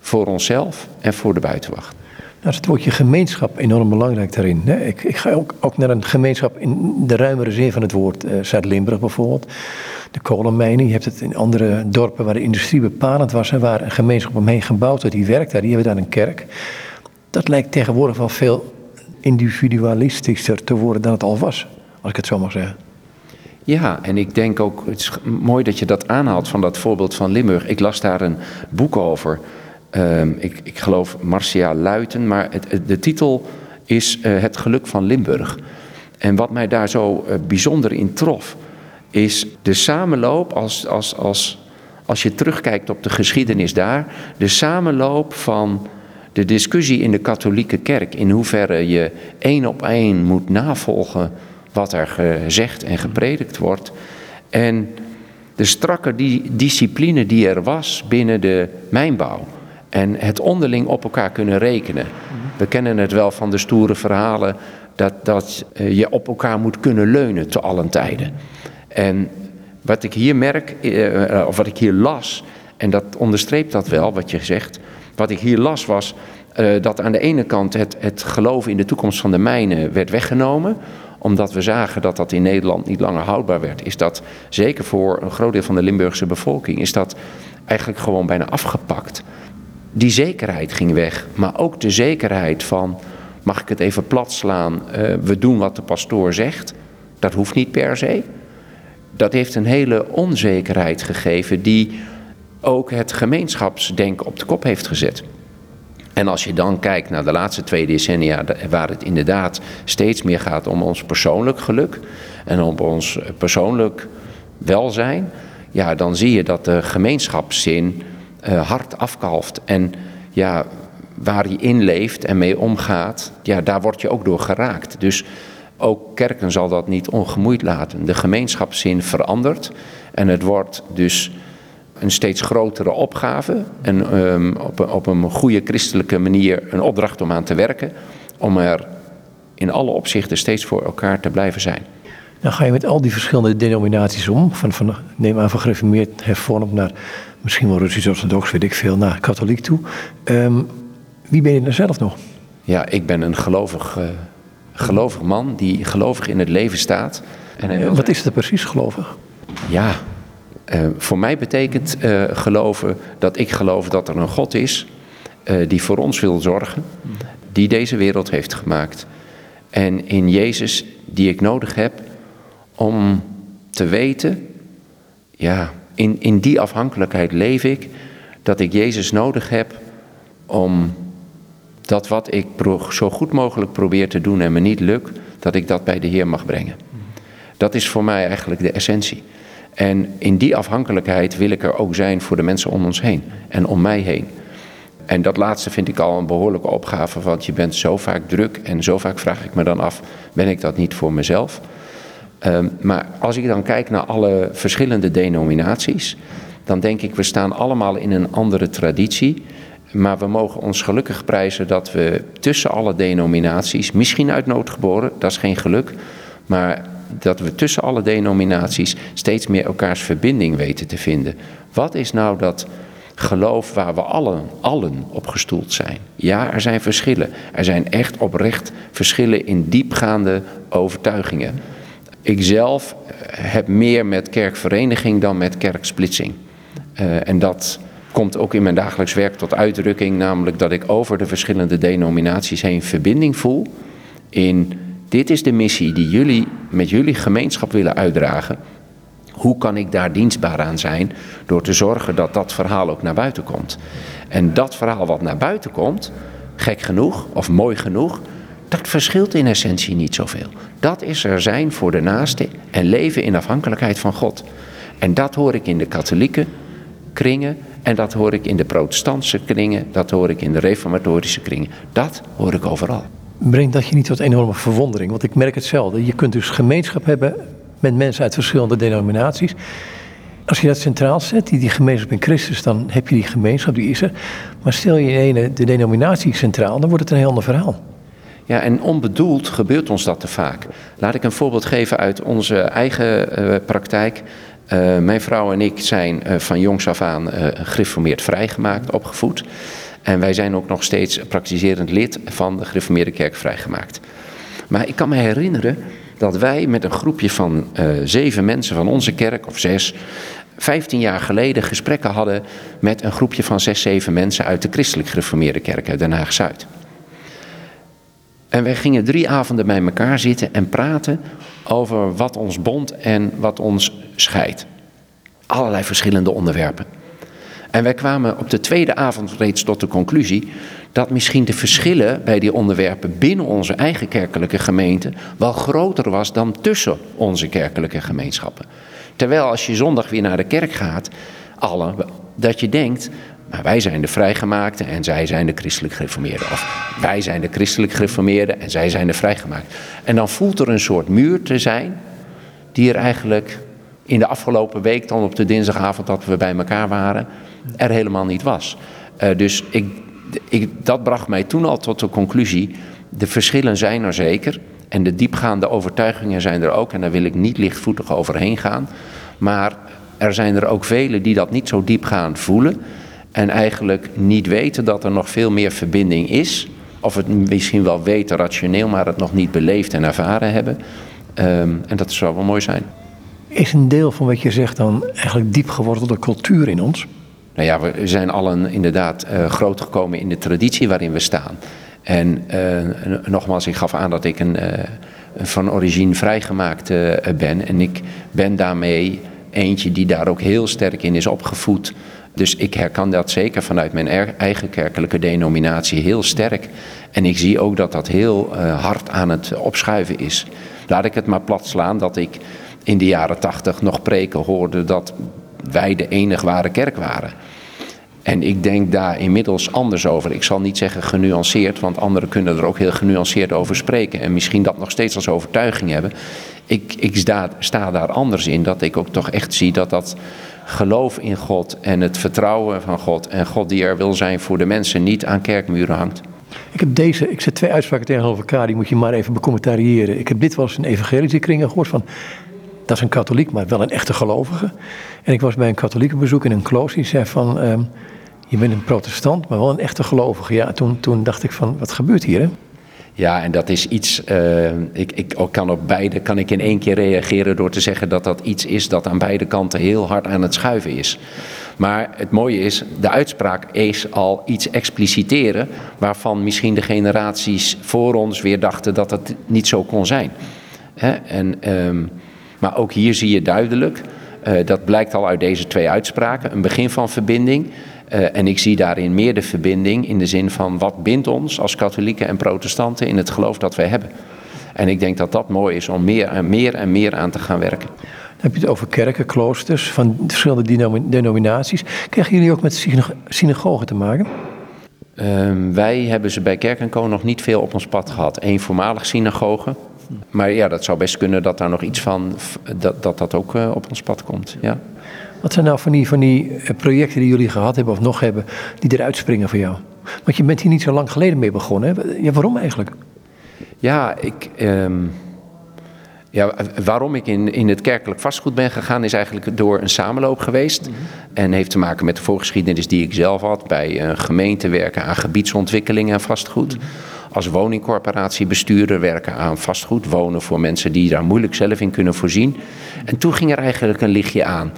voor onszelf en voor de buitenwacht. Nou het woordje gemeenschap enorm belangrijk daarin. Ik, ik ga ook, ook, naar een gemeenschap in de ruimere zin van het woord. Uh, Zuid-Limburg bijvoorbeeld. De kolenmijnen. Je hebt het in andere dorpen waar de industrie bepalend was. En waar een gemeenschap omheen gebouwd werd. Die werkt daar. Die hebben daar een kerk. Dat lijkt tegenwoordig wel veel individualistischer te worden dan het al was. Als ik het zo mag zeggen. Ja, en ik denk ook, het is mooi dat je dat aanhaalt van dat voorbeeld van Limburg. Ik las daar een boek over. Um, ik, ik, geloof Marcia Luiten, maar de titel is uh, Het geluk van Limburg. En wat mij daar zo uh, bijzonder in trof, is de samenloop, als, als, als, als je terugkijkt op de geschiedenis daar, de samenloop van de discussie in de katholieke kerk, in hoeverre je één op één moet navolgen wat er gezegd en gepredikt wordt. En de strakke discipline die er was binnen de mijnbouw. En het onderling op elkaar kunnen rekenen. We kennen het wel van de stoere verhalen dat, dat eh, je op elkaar moet kunnen leunen te allen tijden. En wat ik hier merk, eh, of wat ik hier las, en dat onderstreept dat wel, wat je zegt. Wat ik hier las was uh, dat aan de ene kant het, het geloof in de toekomst van de mijnen werd weggenomen omdat we zagen dat dat in Nederland niet langer houdbaar werd, is dat zeker voor een groot deel van de Limburgse bevolking, is dat eigenlijk gewoon bijna afgepakt. Die zekerheid ging weg, maar ook de zekerheid van, mag ik het even plat slaan, uh, we doen wat de pastoor zegt. Dat hoeft niet per se. Dat heeft een hele onzekerheid gegeven die ook het gemeenschapsdenken op de kop heeft gezet. En als je dan kijkt naar de laatste twee decennia, waar het inderdaad steeds meer gaat om ons persoonlijk geluk en om ons persoonlijk welzijn, ja, dan zie je dat de gemeenschapszin uh, hard afkalft. En ja, waar je in leeft en mee omgaat, ja, daar word je ook door geraakt. Dus ook kerken zal dat niet ongemoeid laten. De gemeenschapszin verandert en het wordt dus een steeds grotere opgave. En um, op, een, op een goede christelijke manier een opdracht om aan te werken. Om er in alle opzichten steeds voor elkaar te blijven zijn. Dan ga je met al die verschillende denominaties om. Van, van neem aan van gereformeerd, hervormd naar misschien wel Russisch-Orthodox, weet ik veel, naar katholiek toe. Um, wie ben je nou zelf nog? Ja, ik ben een gelovig, uh, gelovig man die gelovig in het leven staat. En, uh, wat is het precies gelovig? Ja, uh, voor mij betekent uh, geloven dat ik geloof dat er een God is die voor ons wil zorgen, die deze wereld heeft gemaakt. En in Jezus die ik nodig heb om te weten, ja, in, in die afhankelijkheid leef ik, dat ik Jezus nodig heb om dat wat ik zo goed mogelijk probeer te doen en me niet lukt, dat ik dat bij de Heer mag brengen. Dat is voor mij eigenlijk de essentie. En in die afhankelijkheid wil ik er ook zijn voor de mensen om ons heen en om mij heen. En dat laatste vind ik al een behoorlijke opgave, want je bent zo vaak druk en zo vaak vraag ik me dan af, ben ik dat niet voor mezelf? Um, maar als ik dan kijk naar alle verschillende denominaties, dan denk ik, we staan allemaal in een andere traditie. Maar we mogen ons gelukkig prijzen dat we tussen alle denominaties, misschien uit nood geboren, dat is geen geluk, maar dat we tussen alle denominaties steeds meer elkaars verbinding weten te vinden. Wat is nou dat geloof waar we allen, allen op gestoeld zijn? Ja, er zijn verschillen. Er zijn echt oprecht verschillen in diepgaande overtuigingen. Ik zelf eh, heb meer met kerkvereniging dan met kerksplitsing. Uh, en dat komt ook in mijn dagelijks werk tot uitdrukking, namelijk dat ik over de verschillende denominaties heen verbinding voel in dit is de missie die jullie met jullie gemeenschap willen uitdragen. Hoe kan ik daar dienstbaar aan zijn door te zorgen dat dat verhaal ook naar buiten komt? En dat verhaal wat naar buiten komt, gek genoeg of mooi genoeg, dat verschilt in essentie niet zoveel. Dat is er zijn voor de naaste en leven in afhankelijkheid van God. En dat hoor ik in de katholieke kringen en dat hoor ik in de protestantse kringen, dat hoor ik in de reformatorische kringen. Dat hoor ik overal brengt dat je niet tot enorme verwondering? Want ik merk hetzelfde. Je kunt dus gemeenschap hebben met mensen uit verschillende denominaties. Als je dat centraal zet, die, die gemeenschap in Christus, dan heb je die gemeenschap, die is er. Maar stel je ene de denominatie centraal, dan wordt het een heel ander verhaal. Ja, en onbedoeld gebeurt ons dat te vaak. Laat ik een voorbeeld geven uit onze eigen uh, praktijk. Uh, mijn vrouw en ik zijn uh, van jongs af aan gereformeerd vrijgemaakt, opgevoed. En wij zijn ook nog steeds praktiserend lid van de gereformeerde kerk vrijgemaakt. Maar ik kan me herinneren dat wij met een groepje van zeven mensen van onze kerk, of zes, 15 jaar geleden gesprekken hadden met een groepje van zes, zeven mensen uit de christelijk gereformeerde kerk uit Den Haag-Zuid. En wij gingen drie avonden bij elkaar zitten en praten over wat ons bond en wat ons scheidt. Allerlei verschillende onderwerpen. En wij kwamen op de tweede avond reeds tot de conclusie dat misschien de verschillen bij die onderwerpen binnen onze eigen kerkelijke gemeente wel groter was dan tussen onze kerkelijke gemeenschappen. Terwijl als je zondag weer naar de kerk gaat, alle, dat je denkt, maar wij zijn de vrijgemaakten en zij zijn de christelijk gereformeerden. Of wij zijn de christelijk gereformeerden en zij zijn de vrijgemaakten. En dan voelt er een soort muur te zijn die er eigenlijk in de afgelopen week, dan op de dinsdagavond dat we bij elkaar waren, er helemaal niet was. Uh, dus ik, ik, dat bracht mij toen al tot de conclusie, de verschillen zijn er zeker. En de diepgaande overtuigingen zijn er ook. En daar wil ik niet lichtvoetig overheen gaan. Maar er zijn er ook velen die dat niet zo diepgaand voelen. En eigenlijk niet weten dat er nog veel meer verbinding is. Of het misschien wel weten rationeel, maar het nog niet beleefd en ervaren hebben. Um, en dat zou wel mooi zijn. Is een deel van wat je zegt dan eigenlijk diep gewortelde cultuur in ons? Nou ja, we zijn allen inderdaad uh, groot gekomen in de traditie waarin we staan. En uh, nogmaals, ik gaf aan dat ik een, uh, van origine vrijgemaakt ben. En ik ben daarmee eentje die daar ook heel sterk in is opgevoed. Dus ik herkan dat zeker vanuit mijn eigen kerkelijke denominatie heel sterk. En ik zie ook dat dat heel hard aan het opschuiven is. Laat ik het maar plat slaan dat ik in de jaren tachtig nog preken hoorde dat wij de enige ware kerk waren. En ik denk daar inmiddels anders over. Ik zal niet zeggen genuanceerd, want anderen kunnen er ook heel genuanceerd over spreken. En misschien dat nog steeds als overtuiging hebben. Ik, ik sta, sta daar anders in, dat ik ook toch echt zie dat dat geloof in God en het vertrouwen van God en God die er wil zijn voor de mensen niet aan kerkmuren hangt. Ik heb deze, ik zet twee uitspraken tegenover elkaar, die moet je maar even becommentariëren. Ik heb dit wel eens in evangelische kringen gehoord van, dat is een katholiek, maar wel een echte gelovige. En ik was bij een katholieke bezoek in een klooster, die zei van, uh, je bent een protestant, maar wel een echte gelovige. Ja, toen, toen dacht ik van, wat gebeurt hier hè? Ja, en dat is iets, uh, ik, ik kan op beide, kan ik in één keer reageren door te zeggen dat dat iets is dat aan beide kanten heel hard aan het schuiven is. Maar het mooie is, de uitspraak is al iets expliciteren waarvan misschien de generaties voor ons weer dachten dat het niet zo kon zijn. Hè? En, um, maar ook hier zie je duidelijk, uh, dat blijkt al uit deze twee uitspraken, een begin van verbinding. Uh, en ik zie daarin meer de verbinding in de zin van wat bindt ons als katholieken en protestanten in het geloof dat wij hebben. En ik denk dat dat mooi is om meer en meer en meer aan te gaan werken. Dan heb je het over kerken, kloosters van verschillende denominaties. Krijgen jullie ook met synagogen te maken? Uh, wij hebben ze bij Kerk en Co nog niet veel op ons pad gehad. Eén voormalig synagoge. Maar ja, dat zou best kunnen dat daar nog iets van, dat dat, dat ook uh, op ons pad komt. Ja. Wat zijn nou van die, van die eh, projecten die jullie gehad hebben of nog hebben, die eruit springen voor jou? Want je bent hier niet zo lang geleden mee begonnen. Hè? Ja, waarom eigenlijk? Ja, ik, um, ja, waarom ik in, in het kerkelijk vastgoed ben gegaan, is eigenlijk door een samenloop geweest. Mm -hmm. En heeft te maken met de voorgeschiedenis die ik zelf had bij een gemeente werken aan gebiedsontwikkeling en vastgoed. Mm -hmm. Als woningcorporatiebestuurder werken aan vastgoed, wonen voor mensen die daar moeilijk zelf in kunnen voorzien. En toen ging er eigenlijk een lichtje aan.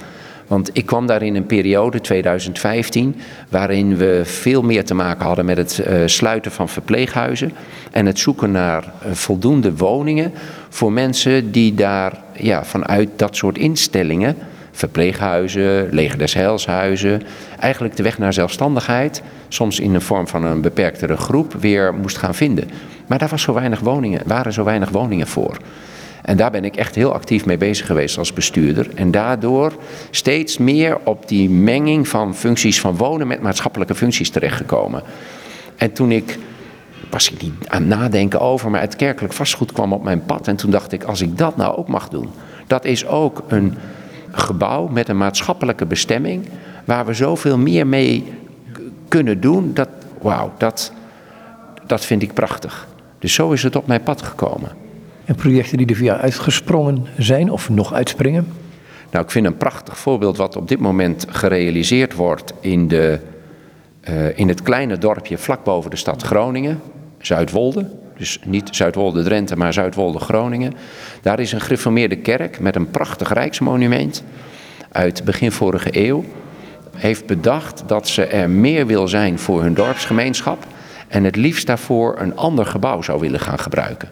Want ik kwam daar in een periode, 2015, waarin we veel meer te maken hadden met het uh, sluiten van verpleeghuizen en het zoeken naar uh, voldoende woningen voor mensen die daar ja, vanuit dat soort instellingen, verpleeghuizen, leger des heilshuizen, eigenlijk de weg naar zelfstandigheid, soms in de vorm van een beperktere groep, weer moest gaan vinden. Maar daar was zo weinig woningen, waren zo weinig woningen voor. En daar ben ik echt heel actief mee bezig geweest als bestuurder. En daardoor steeds meer op die menging van functies van wonen met maatschappelijke functies terechtgekomen. En toen ik, was ik niet aan nadenken over, maar het kerkelijk vastgoed kwam op mijn pad. En toen dacht ik, als ik dat nou ook mag doen. Dat is ook een gebouw met een maatschappelijke bestemming. Waar we zoveel meer mee kunnen doen. Dat, wauw, dat, dat vind ik prachtig. Dus zo is het op mijn pad gekomen. En projecten die er via uitgesprongen zijn of nog uitspringen? Nou, ik vind een prachtig voorbeeld wat op dit moment gerealiseerd wordt in, de, uh, in het kleine dorpje vlak boven de stad Groningen, Zuidwolde. Dus niet Zuidwolde-Drenthe, maar Zuidwolde-Groningen. Daar is een gereformeerde kerk met een prachtig rijksmonument uit begin vorige eeuw. Heeft bedacht dat ze er meer wil zijn voor hun dorpsgemeenschap en het liefst daarvoor een ander gebouw zou willen gaan gebruiken.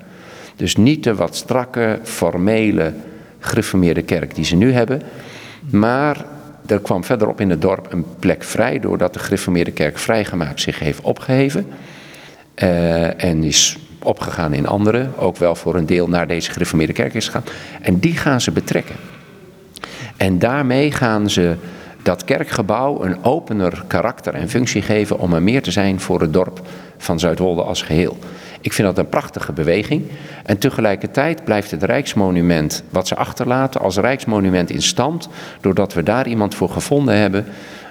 Dus niet de wat strakke, formele, gereformeerde kerk die ze nu hebben. Maar er kwam verderop in het dorp een plek vrij, doordat de gereformeerde kerk vrijgemaakt zich heeft opgeheven. Uh, en is opgegaan in andere, ook wel voor een deel naar deze gereformeerde kerk is gegaan. En die gaan ze betrekken. En daarmee gaan ze dat kerkgebouw een opener karakter en functie geven om er meer te zijn voor het dorp van Zuidwolde als geheel. Ik vind dat een prachtige beweging. En tegelijkertijd blijft het Rijksmonument wat ze achterlaten als Rijksmonument in stand, doordat we daar iemand voor gevonden hebben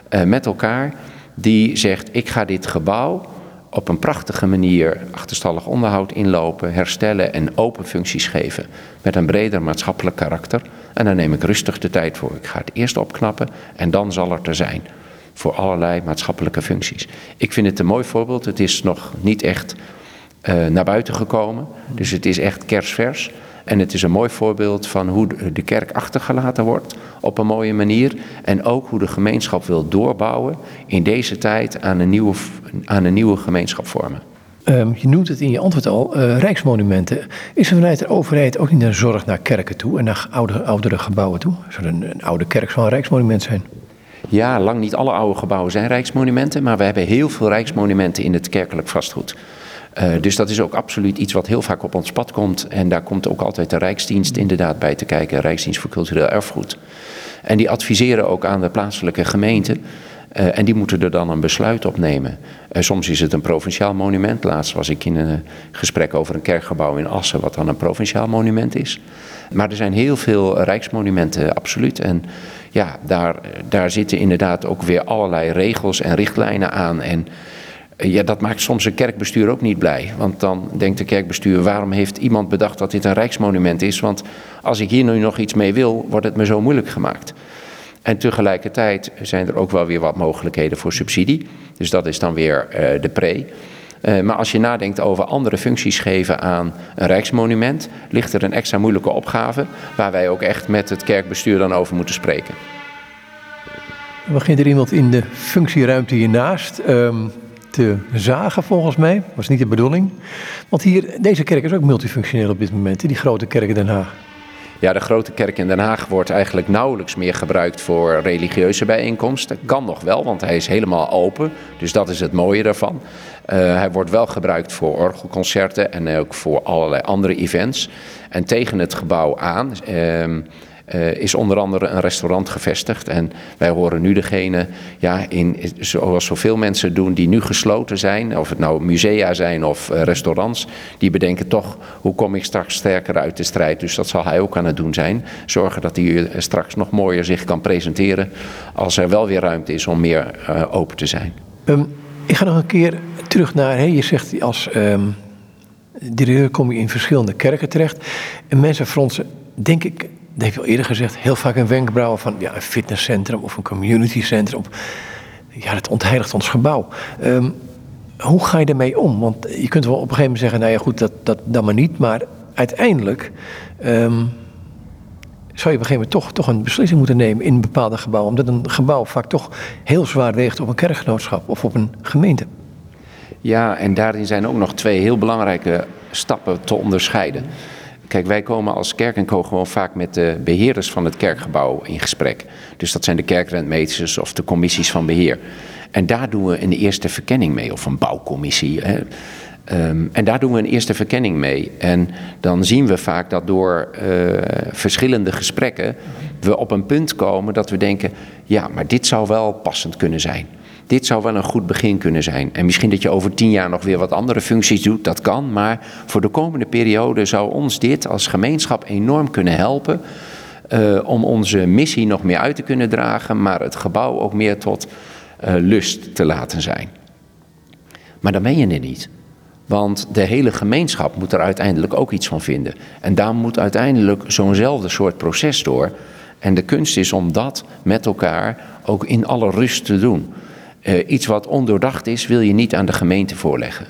uh, met elkaar die zegt: Ik ga dit gebouw op een prachtige manier achterstallig onderhoud inlopen, herstellen en open functies geven. Met een breder maatschappelijk karakter. En daar neem ik rustig de tijd voor. Ik ga het eerst opknappen en dan zal het er zijn. Voor allerlei maatschappelijke functies. Ik vind het een mooi voorbeeld. Het is nog niet echt uh, naar buiten gekomen. Dus het is echt kersvers. En het is een mooi voorbeeld van hoe de kerk achtergelaten wordt op een mooie manier. En ook hoe de gemeenschap wil doorbouwen in deze tijd aan een nieuwe, aan een nieuwe gemeenschap vormen. Um, je noemt het in je antwoord al, uh, rijksmonumenten. Is er vanuit de overheid ook niet een zorg naar kerken toe en naar oude, oudere gebouwen toe? Zou een, een oude kerk zou een rijksmonument zijn? Ja, lang niet alle oude gebouwen zijn rijksmonumenten, maar we hebben heel veel rijksmonumenten in het kerkelijk vastgoed. Uh, dus dat is ook absoluut iets wat heel vaak op ons pad komt. En daar komt ook altijd de Rijksdienst inderdaad bij te kijken, Rijksdienst voor Cultureel Erfgoed. En die adviseren ook aan de plaatselijke gemeente. Uh, en die moeten er dan een besluit op nemen. Uh, soms is het een provinciaal monument. Laatst was ik in een gesprek over een kerkgebouw in Assen, wat dan een provinciaal monument is. Maar er zijn heel veel rijksmonumenten, absoluut. En ja, daar, daar zitten inderdaad ook weer allerlei regels en richtlijnen aan. En ja, dat maakt soms een kerkbestuur ook niet blij. Want dan denkt de kerkbestuur, waarom heeft iemand bedacht dat dit een rijksmonument is? Want als ik hier nu nog iets mee wil, wordt het me zo moeilijk gemaakt. En tegelijkertijd zijn er ook wel weer wat mogelijkheden voor subsidie. Dus dat is dan weer uh, de pre. Uh, maar als je nadenkt over andere functies geven aan een rijksmonument, ligt er een extra moeilijke opgave waar wij ook echt met het kerkbestuur dan over moeten spreken. Begint er iemand in de functieruimte hiernaast. Um, te zagen volgens mij. was niet de bedoeling. Want hier, deze kerk is ook multifunctioneel op dit moment, die grote kerk in Den Haag. Ja, de grote kerk in Den Haag wordt eigenlijk nauwelijks meer gebruikt voor religieuze bijeenkomsten. Kan nog wel, want hij is helemaal open. Dus dat is het mooie daarvan. Uh, hij wordt wel gebruikt voor orgelconcerten en ook voor allerlei andere events. En tegen het gebouw aan. Uh, uh, is onder andere een restaurant gevestigd. En wij horen nu degene, ja, in, zoals zoveel mensen doen die nu gesloten zijn, of het nou musea zijn of uh, restaurants, die bedenken toch, hoe kom ik straks sterker uit de strijd? Dus dat zal hij ook aan het doen zijn. Zorgen dat hij eh, straks nog mooier zich kan presenteren als er wel weer ruimte is om meer open te zijn. Um, ik ga nog een keer terug naar, hè, je zegt als um, directeur kom je in verschillende kerken terecht. En mensen fronsen, denk ik, dat heb je al eerder gezegd, heel vaak een wenkbrauwen van ja, een fitnesscentrum of een communitycentrum. Ja, dat ontheiligt ons gebouw. Um, hoe ga je ermee om? Want je kunt wel op een gegeven moment zeggen, nou ja goed, dat, dat, dat maar niet. Maar uiteindelijk um, zou je op een gegeven moment toch, toch een beslissing moeten nemen in een bepaalde gebouw. Omdat een gebouw vaak toch heel zwaar weegt op een kerkgenootschap of op een gemeente. Ja, en daarin zijn ook nog twee heel belangrijke stappen te onderscheiden. Kijk, wij komen als Kerk en Co gewoon vaak met de beheerders van het kerkgebouw in gesprek. Dus dat zijn de kerkrentmeesters of de commissies van beheer. En daar doen we een eerste verkenning mee, of een bouwcommissie. Hè. Um, en daar doen we een eerste verkenning mee. En dan zien we vaak dat door uh, verschillende gesprekken we op een punt komen dat we denken: ja, maar dit zou wel passend kunnen zijn dit zou wel een goed begin kunnen zijn. En misschien dat je over tien jaar nog weer wat andere functies doet, dat kan. Maar voor de komende periode zou ons dit als gemeenschap enorm kunnen helpen. Uh, om onze missie nog meer uit te kunnen dragen, maar het gebouw ook meer tot uh, lust te laten zijn. Maar dan ben je er niet. Want de hele gemeenschap moet er uiteindelijk ook iets van vinden. En daar moet uiteindelijk zo'nzelfde soort proces door. En de kunst is om dat met elkaar ook in alle rust te doen. Uh, iets wat ondoordacht is, wil je niet aan de gemeente voorleggen.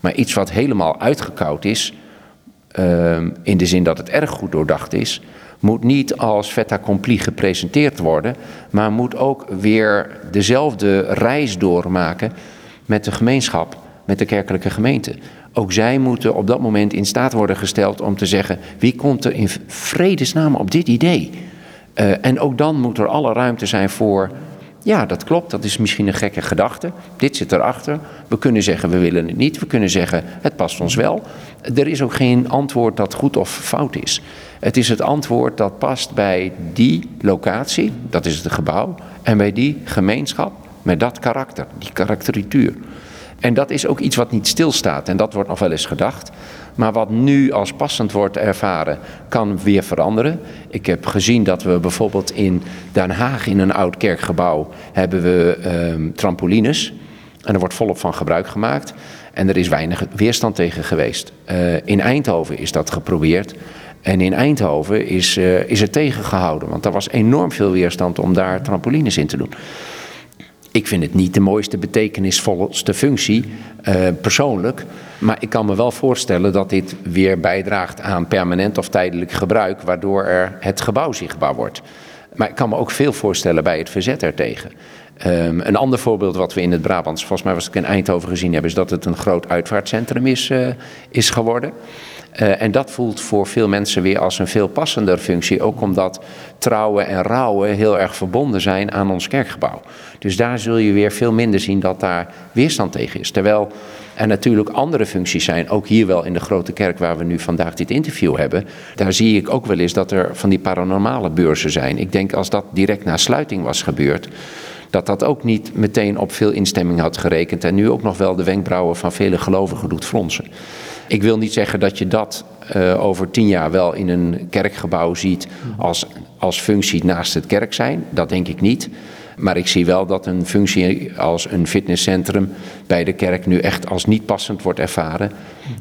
Maar iets wat helemaal uitgekoud is, uh, in de zin dat het erg goed doordacht is, moet niet als fait accompli gepresenteerd worden, maar moet ook weer dezelfde reis doormaken met de gemeenschap, met de kerkelijke gemeente. Ook zij moeten op dat moment in staat worden gesteld om te zeggen: wie komt er in vredesnaam op dit idee? Uh, en ook dan moet er alle ruimte zijn voor ja, dat klopt. Dat is misschien een gekke gedachte. Dit zit erachter. We kunnen zeggen we willen het niet. We kunnen zeggen het past ons wel. Er is ook geen antwoord dat goed of fout is. Het is het antwoord dat past bij die locatie, dat is het gebouw, en bij die gemeenschap met dat karakter, die karakterituur. En dat is ook iets wat niet stilstaat. En dat wordt nog wel eens gedacht. Maar wat nu als passend wordt ervaren, kan weer veranderen. Ik heb gezien dat we bijvoorbeeld in Den Haag in een oud kerkgebouw hebben we ehm, trampolines. En er wordt volop van gebruik gemaakt. En er is weinig weerstand tegen geweest. Uh, in Eindhoven is dat geprobeerd. En in Eindhoven is, uh, is het tegengehouden. Want er was enorm veel weerstand om daar trampolines in te doen. Ik vind het niet de mooiste, betekenisvolste functie, uh, persoonlijk. Maar ik kan me wel voorstellen dat dit weer bijdraagt aan permanent of tijdelijk gebruik, waardoor er het gebouw zichtbaar wordt. Maar ik kan me ook veel voorstellen bij het verzet ertegen. Um, een ander voorbeeld wat we in het Brabants, volgens mij was het in Eindhoven gezien hebben, is dat het een groot uitvaartcentrum is, uh, is geworden. Uh, en dat voelt voor veel mensen weer als een veel passender functie. Ook omdat trouwen en rouwen heel erg verbonden zijn aan ons kerkgebouw. Dus daar zul je weer veel minder zien dat daar weerstand tegen is. Terwijl er natuurlijk andere functies zijn, ook hier wel in de grote kerk waar we nu vandaag dit interview hebben. Daar zie ik ook wel eens dat er van die paranormale beurzen zijn. Ik denk als dat direct na sluiting was gebeurd dat dat ook niet meteen op veel instemming had gerekend en nu ook nog wel de wenkbrauwen van vele gelovigen doet fronsen. Ik wil niet zeggen dat je dat uh, over tien jaar wel in een kerkgebouw ziet als, als functie naast het kerk zijn. Dat denk ik niet. Maar ik zie wel dat een functie als een fitnesscentrum bij de kerk nu echt als niet passend wordt ervaren.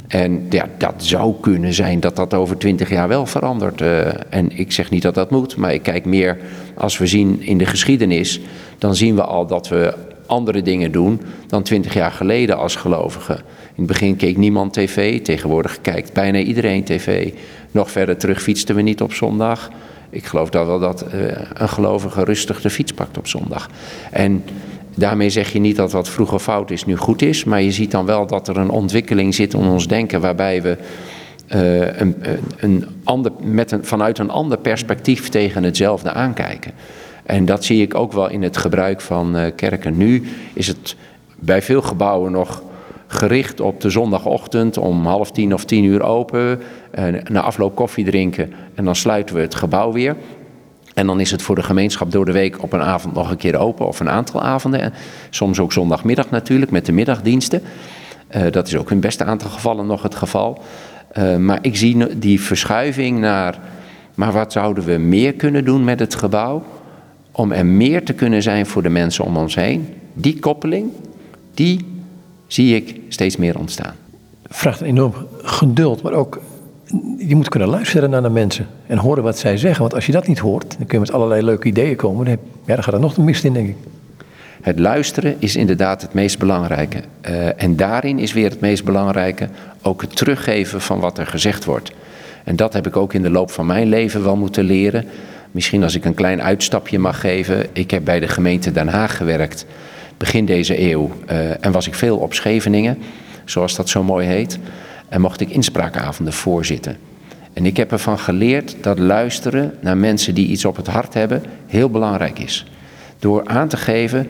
En ja, dat zou kunnen zijn dat dat over twintig jaar wel verandert. Uh, en ik zeg niet dat dat moet, maar ik kijk meer als we zien in de geschiedenis, dan zien we al dat we andere dingen doen dan twintig jaar geleden als gelovigen. In het begin keek niemand tv, tegenwoordig kijkt bijna iedereen tv. Nog verder terug fietsten we niet op zondag. Ik geloof dan wel dat uh, een gelovige rustig de fiets pakt op zondag. En daarmee zeg je niet dat wat vroeger fout is nu goed is, maar je ziet dan wel dat er een ontwikkeling zit in ons denken waarbij we uh, een, een ander, met een, vanuit een ander perspectief tegen hetzelfde aankijken. En dat zie ik ook wel in het gebruik van uh, kerken. Nu is het bij veel gebouwen nog gericht op de zondagochtend om half tien of tien uur open. Uh, na afloop koffie drinken en dan sluiten we het gebouw weer. En dan is het voor de gemeenschap door de week op een avond nog een keer open of een aantal avonden. En soms ook zondagmiddag natuurlijk met de middagdiensten. Uh, dat is ook in beste aantal gevallen nog het geval. Uh, maar ik zie die verschuiving naar, maar wat zouden we meer kunnen doen met het gebouw? Om er meer te kunnen zijn voor de mensen om ons heen. Die koppeling, die zie ik steeds meer ontstaan. Vraagt enorm geduld, maar ook je moet kunnen luisteren naar de mensen en horen wat zij zeggen. Want als je dat niet hoort, dan kun je met allerlei leuke ideeën komen. Dan, ja, dan gaat er nog een mist in, denk ik. Het luisteren is inderdaad het meest belangrijke. Uh, en daarin is weer het meest belangrijke ook het teruggeven van wat er gezegd wordt. En dat heb ik ook in de loop van mijn leven wel moeten leren. Misschien als ik een klein uitstapje mag geven. Ik heb bij de gemeente Den Haag gewerkt begin deze eeuw. Uh, en was ik veel op Scheveningen, zoals dat zo mooi heet. En mocht ik inspraakavonden voorzitten. En ik heb ervan geleerd dat luisteren naar mensen die iets op het hart hebben heel belangrijk is. Door aan te geven,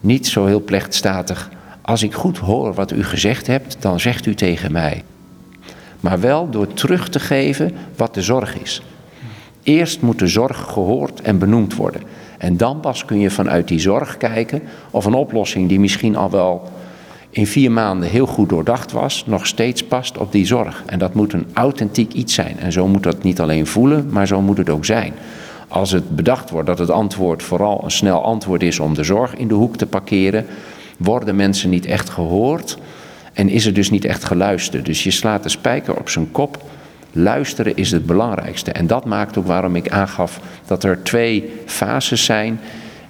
niet zo heel plechtstatig, als ik goed hoor wat u gezegd hebt, dan zegt u tegen mij. Maar wel door terug te geven wat de zorg is. Eerst moet de zorg gehoord en benoemd worden. En dan pas kun je vanuit die zorg kijken of een oplossing die misschien al wel in vier maanden heel goed doordacht was, nog steeds past op die zorg. En dat moet een authentiek iets zijn. En zo moet dat niet alleen voelen, maar zo moet het ook zijn. Als het bedacht wordt dat het antwoord vooral een snel antwoord is om de zorg in de hoek te parkeren, worden mensen niet echt gehoord en is er dus niet echt geluisterd. Dus je slaat de spijker op zijn kop. Luisteren is het belangrijkste. En dat maakt ook waarom ik aangaf dat er twee fases zijn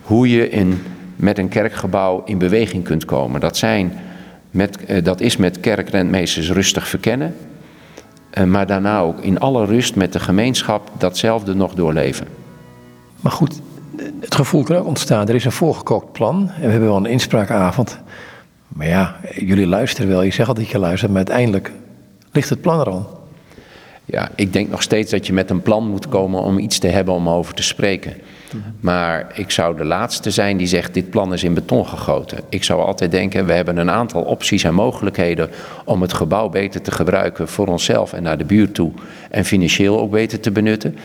hoe je in, met een kerkgebouw in beweging kunt komen. Dat, zijn met, eh, dat is met kerkrentmeesters rustig verkennen, eh, maar daarna ook in alle rust met de gemeenschap datzelfde nog doorleven. Maar goed, het gevoel kan ook ontstaan. Er is een voorgekookt plan en we hebben wel een inspraakavond. Maar ja, jullie luisteren wel. Je zegt altijd dat je luistert, maar uiteindelijk ligt het plan er al. Ja, ik denk nog steeds dat je met een plan moet komen om iets te hebben om over te spreken. Maar ik zou de laatste zijn die zegt: dit plan is in beton gegoten. Ik zou altijd denken: we hebben een aantal opties en mogelijkheden om het gebouw beter te gebruiken voor onszelf en naar de buurt toe. En financieel ook beter te benutten.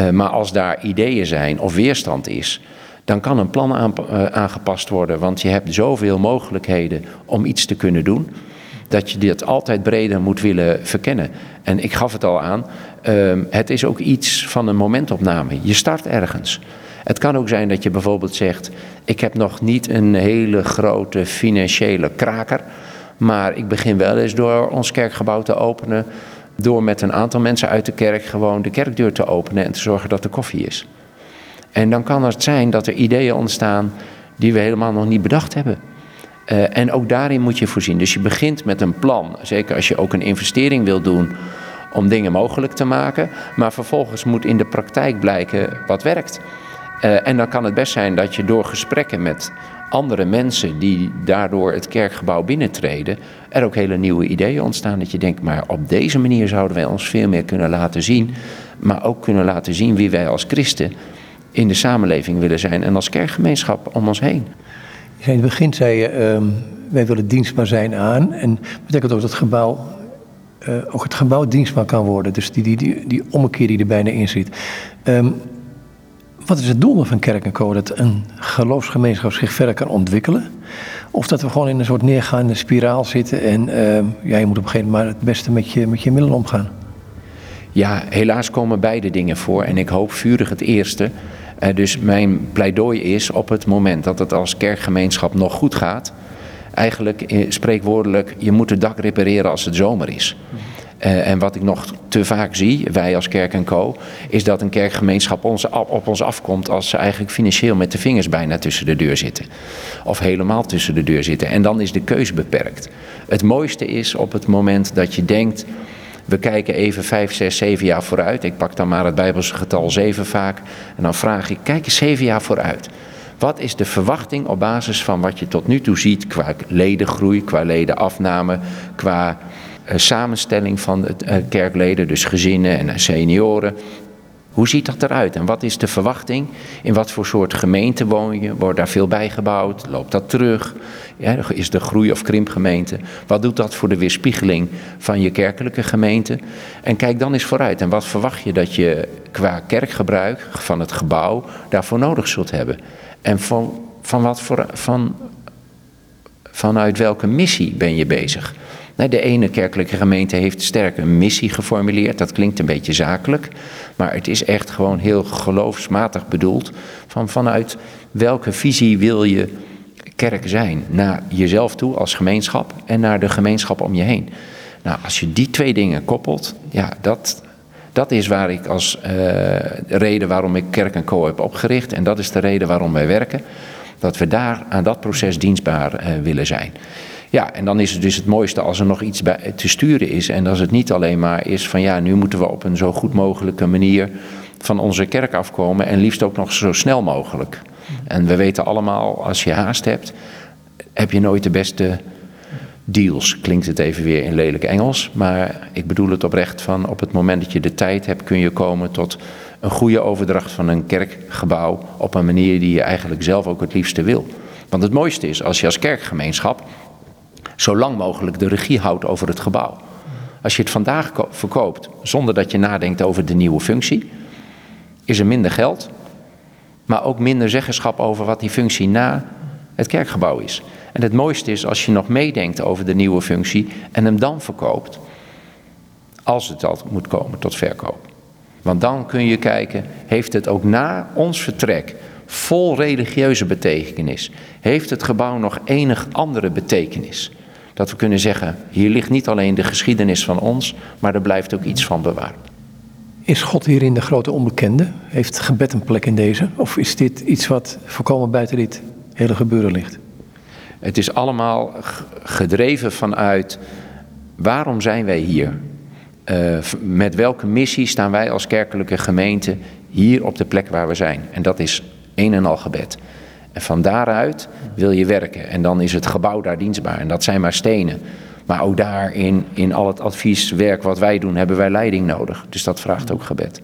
Uh, maar als daar ideeën zijn of weerstand is, dan kan een plan eh, aangepast worden, want je hebt zoveel mogelijkheden om iets te kunnen doen, dat je dit altijd breder moet willen verkennen. En ik gaf het al aan, ehm, het is ook iets van een momentopname. Je start ergens. Het kan ook zijn dat je bijvoorbeeld zegt: Ik heb nog niet een hele grote financiële kraker. Maar ik begin wel eens door ons kerkgebouw te openen. Door met een aantal mensen uit de kerk gewoon de kerkdeur te openen en te zorgen dat er koffie is. En dan kan het zijn dat er ideeën ontstaan die we helemaal nog niet bedacht hebben. Uh, en ook daarin moet je voorzien. Dus je begint met een plan. Zeker als je ook een investering wil doen om dingen mogelijk te maken. Maar vervolgens moet in de praktijk blijken wat werkt. Uh, en dan kan het best zijn dat je door gesprekken met andere mensen die daardoor het kerkgebouw binnentreden, er ook hele nieuwe ideeën ontstaan. Dat je denkt, maar op deze manier zouden wij ons veel meer kunnen laten zien. Maar ook kunnen laten zien wie wij als christen in de samenleving willen zijn en als kerkgemeenschap om ons heen. In het begin zei je, uh, wij willen dienstbaar zijn aan. En dat betekent ook dat het gebouw, uh, ook het gebouw dienstbaar kan worden. Dus die, die, die, die ommekeer die er bijna in zit. Um, wat is het doel van Kerk en Co? Dat een geloofsgemeenschap zich verder kan ontwikkelen? Of dat we gewoon in een soort neergaande spiraal zitten en uh, ja, je moet op een gegeven moment het beste met je, met je middelen omgaan? Ja, helaas komen beide dingen voor en ik hoop vurig het eerste. Uh, dus mijn pleidooi is op het moment dat het als kerkgemeenschap nog goed gaat, eigenlijk eh, spreekwoordelijk, je moet het dak repareren als het zomer is. Uh, en wat ik nog te vaak zie, wij als Kerk en Co, is dat een kerkgemeenschap ons, op ons afkomt als ze eigenlijk financieel met de vingers bijna tussen de deur zitten. Of helemaal tussen de deur zitten. En dan is de keuze beperkt. Het mooiste is op het moment dat je denkt, we kijken even vijf, zes, zeven jaar vooruit. Ik pak dan maar het Bijbelse getal zeven vaak. En dan vraag ik, kijk eens zeven jaar vooruit. Wat is de verwachting op basis van wat je tot nu toe ziet qua ledengroei, qua ledenafname, qua uh, samenstelling van de uh, kerkleden, dus gezinnen en senioren. Hoe ziet dat eruit en wat is de verwachting? In wat voor soort gemeente woon je? Wordt daar veel bijgebouwd? Loopt dat terug? Ja, is de groei- of krimpgemeente? Wat doet dat voor de weerspiegeling van je kerkelijke gemeente? En kijk dan eens vooruit. En wat verwacht je dat je qua kerkgebruik van het gebouw daarvoor nodig zult hebben? En van, van wat voor, van, vanuit welke missie ben je bezig? De ene kerkelijke gemeente heeft sterk een missie geformuleerd. Dat klinkt een beetje zakelijk. Maar het is echt gewoon heel geloofsmatig bedoeld. Van vanuit welke visie wil je kerk zijn? Naar jezelf toe als gemeenschap en naar de gemeenschap om je heen. Nou, als je die twee dingen koppelt, ja, dat, dat is waar ik als uh, reden waarom ik Kerk en Co heb opgericht. En dat is de reden waarom wij werken. Dat we daar aan dat proces dienstbaar uh, willen zijn. Ja, en dan is het dus het mooiste als er nog iets bij te sturen is. En als het niet alleen maar is van ja, nu moeten we op een zo goed mogelijke manier van onze kerk afkomen. En liefst ook nog zo snel mogelijk. En we weten allemaal, als je haast hebt, heb je nooit de beste deals. Klinkt het even weer in lelijk Engels. Maar ik bedoel het oprecht van op het moment dat je de tijd hebt, kun je komen tot een goede overdracht van een kerkgebouw op een manier die je eigenlijk zelf ook het liefste wil. Want het mooiste is als je als kerkgemeenschap zo lang mogelijk de regie houdt over het gebouw. Als je het vandaag verkoopt zonder dat je nadenkt over de nieuwe functie, is er minder geld, maar ook minder zeggenschap over wat die functie na het kerkgebouw is. En het mooiste is als je nog meedenkt over de nieuwe functie en hem dan verkoopt, als het al moet komen tot verkoop. Want dan kun je kijken, heeft het ook na ons vertrek vol religieuze betekenis, heeft het gebouw nog enig andere betekenis? Dat we kunnen zeggen, hier ligt niet alleen de geschiedenis van ons, maar er blijft ook iets van bewaard. Is God hierin de grote onbekende? Heeft gebed een plek in deze? Of is dit iets wat voorkomen buiten dit hele gebeuren ligt? Het is allemaal gedreven vanuit waarom zijn wij hier? Uh, met welke missie staan wij als kerkelijke gemeente hier op de plek waar we zijn? En dat is een en al gebed. En van daaruit wil je werken. En dan is het gebouw daar dienstbaar. En dat zijn maar stenen. Maar ook daar in, al het advieswerk wat wij doen, hebben wij leiding nodig. Dus dat vraagt ook gebed.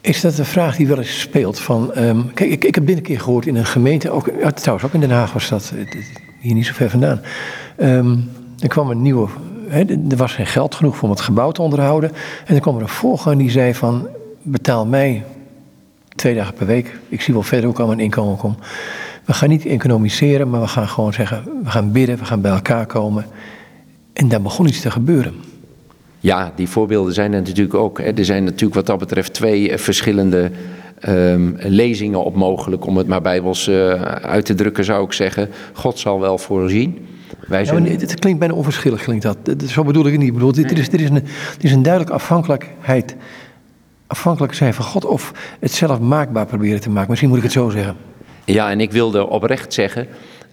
Is dat een vraag die wel eens speelt? Van, um, kijk, ik, ik heb binnen een keer gehoord in een gemeente, ook, trouwens ook in Den Haag was dat, hier niet zo ver vandaan. Um, er kwam een nieuwe, er was geen geld genoeg om het gebouw te onderhouden. En er kwam er een voorganger die zei van, betaal mij twee dagen per week. Ik zie wel verder hoe ik aan mijn inkomen kom. We gaan niet economiseren, maar we gaan gewoon zeggen, we gaan bidden, we gaan bij elkaar komen. En daar begon iets te gebeuren. Ja, die voorbeelden zijn er natuurlijk ook. Hè. Er zijn natuurlijk wat dat betreft twee eh, verschillende um, lezingen op mogelijk. Om het maar bijbels uh, uit te drukken zou ik zeggen. God zal wel voorzien. Wij zijn... ja, het klinkt bijna onverschillig, klinkt dat. Zo bedoel ik het niet. Ik bedoel, dit, is, is een, dit is een duidelijke afhankelijkheid. Afhankelijk zijn van God of het zelf maakbaar proberen te maken. Misschien moet ik het zo zeggen. Ja, en ik wilde oprecht zeggen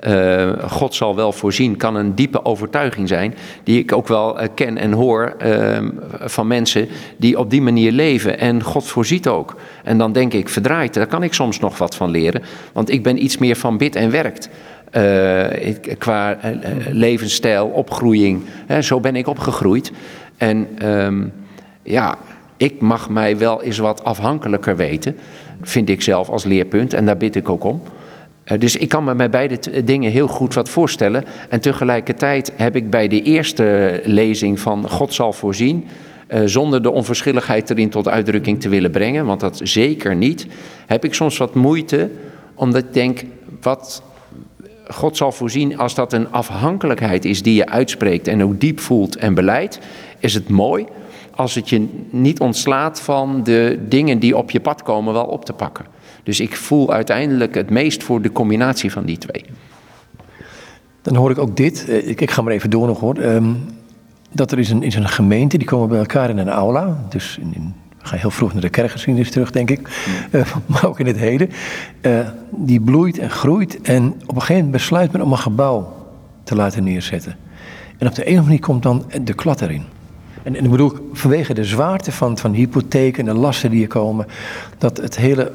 uh, God zal wel voorzien, kan een diepe overtuiging zijn, die ik ook wel uh, ken en hoor uh, van mensen die op die manier leven. En God voorziet ook. En dan denk ik, verdraaid, daar kan ik soms nog wat van leren, want ik ben iets meer van bid en werkt. Ik, qua levensstijl, opgroeiing, hè, zo ben ik opgegroeid. En um, ja, ik mag mij wel eens wat afhankelijker weten, vind ik zelf als leerpunt, en daar bid ik ook om. Eh, dus ik kan me bij beide dingen heel goed wat voorstellen. En tegelijkertijd heb ik bij de eerste lezing van God zal voorzien, eh, zonder de onverschilligheid erin tot uitdrukking te willen brengen, want dat zeker niet, heb ik soms wat moeite, omdat ik denk, wat God zal voorzien, als dat een afhankelijkheid is die je uitspreekt en ook diep voelt en beleidt, is het mooi als het je niet ontslaat van de dingen die op je pad komen wel op te pakken. Dus ik voel uiteindelijk het meest voor de combinatie van die twee. Dan hoor ik ook dit, eh, ik, ga maar even door nog hoor. Ehm, dat er is een, is een gemeente, die komen bij elkaar in een aula. Dus in, in we gaan heel vroeg naar de kerkgeschiedenis terug, denk ik. Uh, maar ook in het heden. Uh, die bloeit en groeit. En op een gegeven moment besluit men om een gebouw te laten neerzetten. En op de een of andere manier komt dan de klad erin. En, en ik bedoel, vanwege de zwaarte van, van hypotheken en de lasten die er komen, dat het hele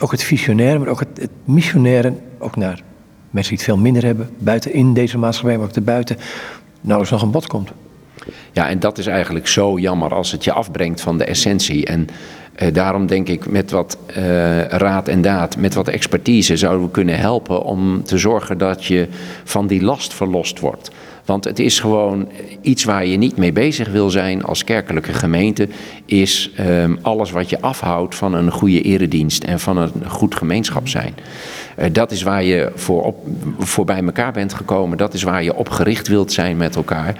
ook het visionaire, maar ook het, missionaire, ook naar mensen die het veel minder hebben, buiten in deze maatschappij, maar ook erbuiten, nauwelijks nog een bod komt. Ja, en dat is eigenlijk zo jammer als het je afbrengt van de essentie. En eh, daarom denk ik met wat eh, raad en daad, met wat expertise zouden we kunnen helpen om te zorgen dat je van die last verlost wordt. Want het is gewoon iets waar je niet mee bezig wil zijn als kerkelijke gemeente, is um, alles wat je afhoudt van een goede eredienst en van een goed gemeenschap zijn. Uh, dat is waar je voor, op, voor bij elkaar bent gekomen, dat is waar je op gericht wilt zijn met elkaar.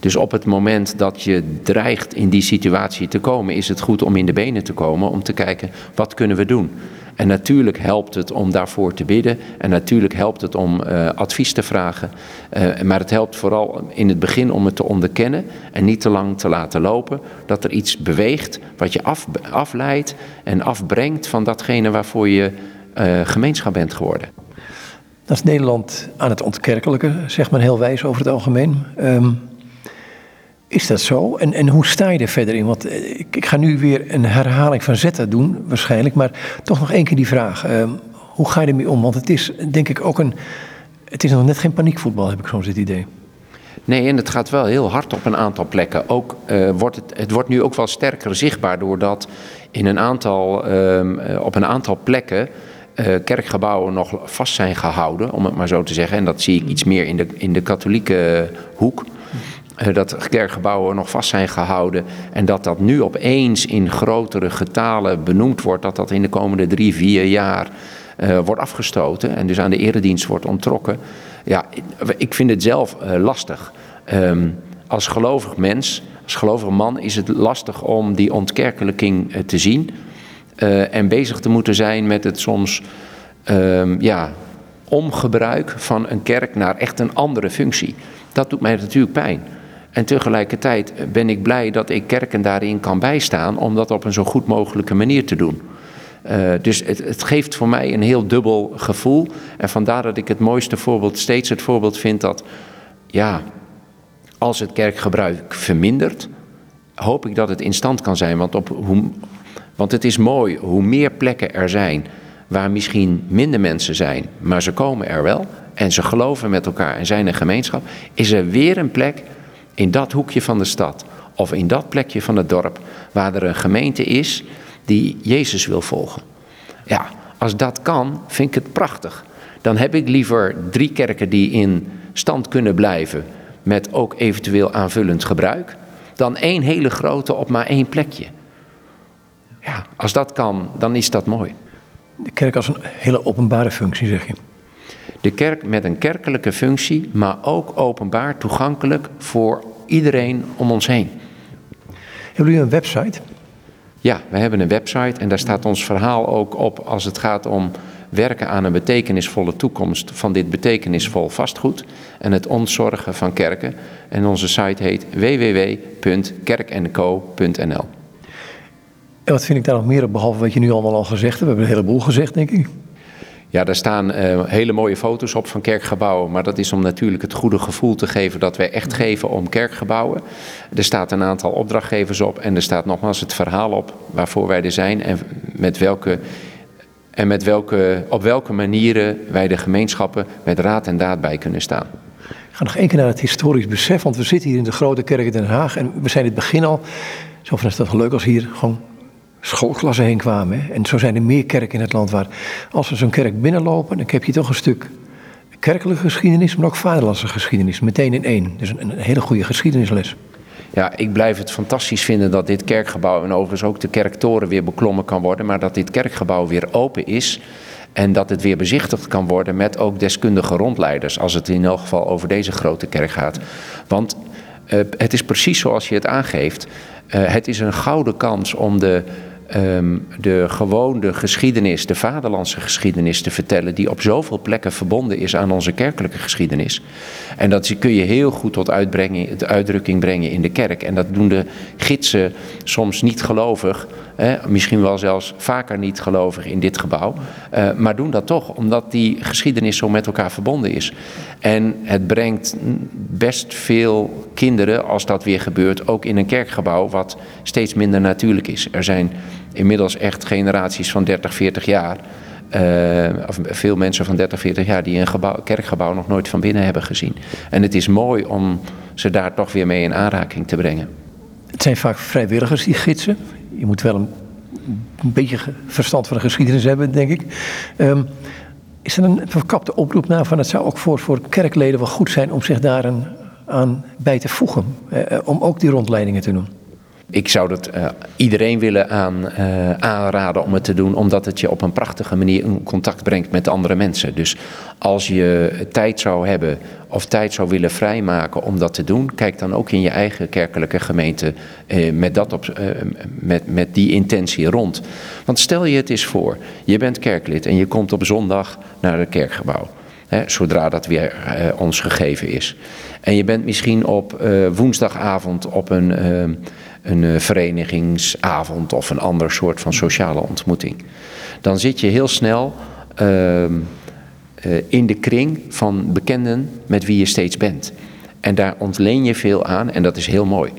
Dus op het moment dat je dreigt in die situatie te komen, is het goed om in de benen te komen om te kijken wat kunnen we doen. En natuurlijk helpt het om daarvoor te bidden. En natuurlijk helpt het om uh, advies te vragen. Uh, maar het helpt vooral in het begin om het te onderkennen. En niet te lang te laten lopen. Dat er iets beweegt wat je af, afleidt en afbrengt van datgene waarvoor je uh, gemeenschap bent geworden. Dat is Nederland aan het ontkerkelijke, zegt men heel wijs over het algemeen. Um, is dat zo? En, en hoe sta je er verder in? Want eh, ik, ik ga nu weer een herhaling van zetten doen, waarschijnlijk. Maar toch nog één keer die vraag. Uh, hoe ga je ermee om? Want het is denk ik ook een... Het is nog net geen paniekvoetbal, heb ik soms het idee. Nee, en het gaat wel heel hard op een aantal plekken. Ook, uh, wordt het, het wordt nu ook wel sterker zichtbaar doordat in een aantal, uh, op een aantal plekken kerkgebouwen nog vast zijn gehouden, om het maar zo te zeggen. En dat zie ik iets meer in de, in de katholieke hoek. Eh, dat kerkgebouwen nog vast zijn gehouden en dat dat nu opeens in grotere getalen benoemd wordt, dat dat in de komende drie, vier jaar uh, wordt afgestoten en dus aan de eredienst wordt ontrokken. Ja, ik vind het zelf uh, lastig. Um, als gelovig mens, als gelovig man is het lastig om die ontkerkelijking te zien en bezig te moeten zijn met het soms um, ja, omgebruik van een kerk naar echt een andere functie. Dat doet mij natuurlijk pijn. En tegelijkertijd ben ik blij dat ik kerken daarin kan bijstaan om dat op een zo goed mogelijke manier te doen. Uh, dus het, het, geeft voor mij een heel dubbel gevoel. En vandaar dat ik het mooiste voorbeeld steeds het voorbeeld vind dat, ja, als het kerkgebruik vermindert, hoop ik dat het in stand kan zijn. Want, op hoe, want het is mooi hoe meer plekken er zijn waar misschien minder mensen zijn, maar ze komen er wel en ze geloven met elkaar en zijn een gemeenschap, is er weer een plek in dat hoekje van de stad of in dat plekje van het dorp waar er een gemeente is die Jezus wil volgen. Ja, als dat kan, vind ik het prachtig. Dan heb ik liever drie kerken die in stand kunnen blijven met ook eventueel aanvullend gebruik, dan één hele grote op maar één plekje. Ja, als dat kan, dan is dat mooi. De kerk als een hele openbare functie, zeg je. De kerk met een kerkelijke functie, maar ook openbaar toegankelijk voor iedereen om ons heen. Hebben jullie een website? Ja, we hebben een website en daar staat ons verhaal ook op als het gaat om werken aan een betekenisvolle toekomst van dit betekenisvol vastgoed en het ontzorgen van kerken. En onze site heet www.kerkenco.nl. En wat vind ik daar nog meer op, behalve wat je nu allemaal al gezegd hebt? We hebben een heleboel gezegd, denk ik. Ja, daar staan uh, hele mooie foto's op van kerkgebouwen. Maar dat is om natuurlijk het goede gevoel te geven dat wij echt geven om kerkgebouwen. Er staat een aantal opdrachtgevers op en er staat nogmaals het verhaal op waarvoor wij er zijn en met welke. En met welke, op welke manieren wij de gemeenschappen met raad en daad bij kunnen staan. Ik ga nog één keer naar het historisch besef, want we zitten hier in de grote kerk in Den Haag en we zijn in het begin al. Zo van is dat leuk als hier gewoon schoolklassen heen kwamen. En zo zijn er meer kerken in het land waar, als we zo'n kerk binnenlopen, dan heb je toch een stuk kerkelijke geschiedenis, maar ook vaderlandse geschiedenis, meteen in één. Dus een, hele goede geschiedenisles. Ja, ik blijf het fantastisch vinden dat dit kerkgebouw en overigens ook de kerktoren weer beklommen kan worden, maar dat dit kerkgebouw weer open is en dat het weer bezichtigd kan worden met ook deskundige rondleiders, als het in elk geval over deze grote kerk gaat. Want uh, het is precies zoals je het aangeeft. Uh, het is een gouden kans om de um, de gewone geschiedenis, de vaderlandse geschiedenis te vertellen, die op zoveel plekken verbonden is aan onze kerkelijke geschiedenis. En dat kun je heel goed tot uitdrukking brengen in de kerk. En dat doen de gidsen soms niet gelovig, hè, misschien wel zelfs vaker niet gelovig in dit gebouw, uh, maar doen dat toch, omdat die geschiedenis zo met elkaar verbonden is. En het brengt best veel kinderen, als dat weer gebeurt, ook in een kerkgebouw wat steeds minder natuurlijk is. Er zijn inmiddels echt generaties van 30, 40 jaar. Uh, of veel mensen van 30, 40 jaar die een gebouw, kerkgebouw nog nooit van binnen hebben gezien. En het is mooi om ze daar toch weer mee in aanraking te brengen. Het zijn vaak vrijwilligers, die gidsen. Je moet wel een, beetje verstand van de geschiedenis hebben, denk ik. Um, is er een verkapte oproep naar van het zou ook voor, voor kerkleden wel goed zijn om zich daar aan bij te voegen? Uh, om ook die rondleidingen te doen? Ik zou dat uh, iedereen willen aan, uh, aanraden om het te doen, omdat het je op een prachtige manier in contact brengt met andere mensen. Dus als je tijd zou hebben of tijd zou willen vrijmaken om dat te doen, kijk dan ook in je eigen kerkelijke gemeente uh, met, dat op, met, met die intentie rond. Want stel je het eens voor, je bent kerklid en je komt op zondag naar het kerkgebouw. Hè, zodra dat weer ons gegeven is. En je bent misschien op woensdagavond op een een eh, verenigingsavond of een ander soort van sociale ontmoeting. Dan zit je heel snel uh, uh, in de kring van bekenden met wie je steeds bent. En daar ontleen je veel aan en dat is heel mooi.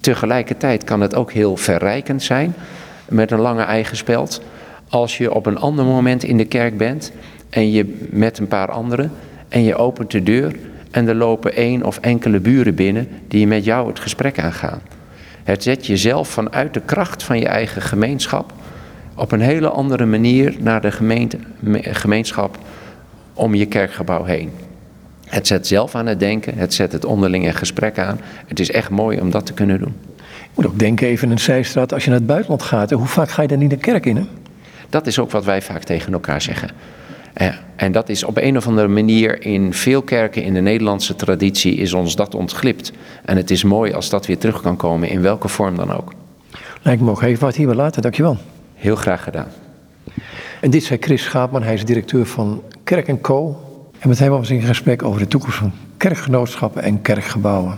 Tegelijkertijd kan het ook heel verrijkend zijn met een lange eigen speld. Als je op een ander moment in de kerk bent en je met een paar anderen en je opent de deur en er lopen één of enkele buren binnen die met jou het gesprek aangaan. Het zet jezelf vanuit de kracht van je eigen gemeenschap op een hele andere manier naar de gemeente, gemeenschap om je kerkgebouw heen. Het zet zelf aan het denken, het zet het onderlinge gesprek aan. Het is echt mooi om dat te kunnen doen. Ik moet ook denken even in een zijstraat, als je naar het buitenland gaat, hoe vaak ga je dan niet de kerk in? Hè? Dat is ook wat wij vaak tegen elkaar zeggen. Eh, en dat is op een of andere manier in veel kerken in de Nederlandse traditie is ons dat ontglipt. En het is mooi als dat weer terug kan komen, in welke vorm dan ook. Lijkt me ook even wat hier weer laten, dankjewel. Heel graag gedaan. En dit zei Chris Schaapman, hij is directeur van Kerk Co. En met hem was in gesprek over de toekomst van kerkgenootschappen en kerkgebouwen.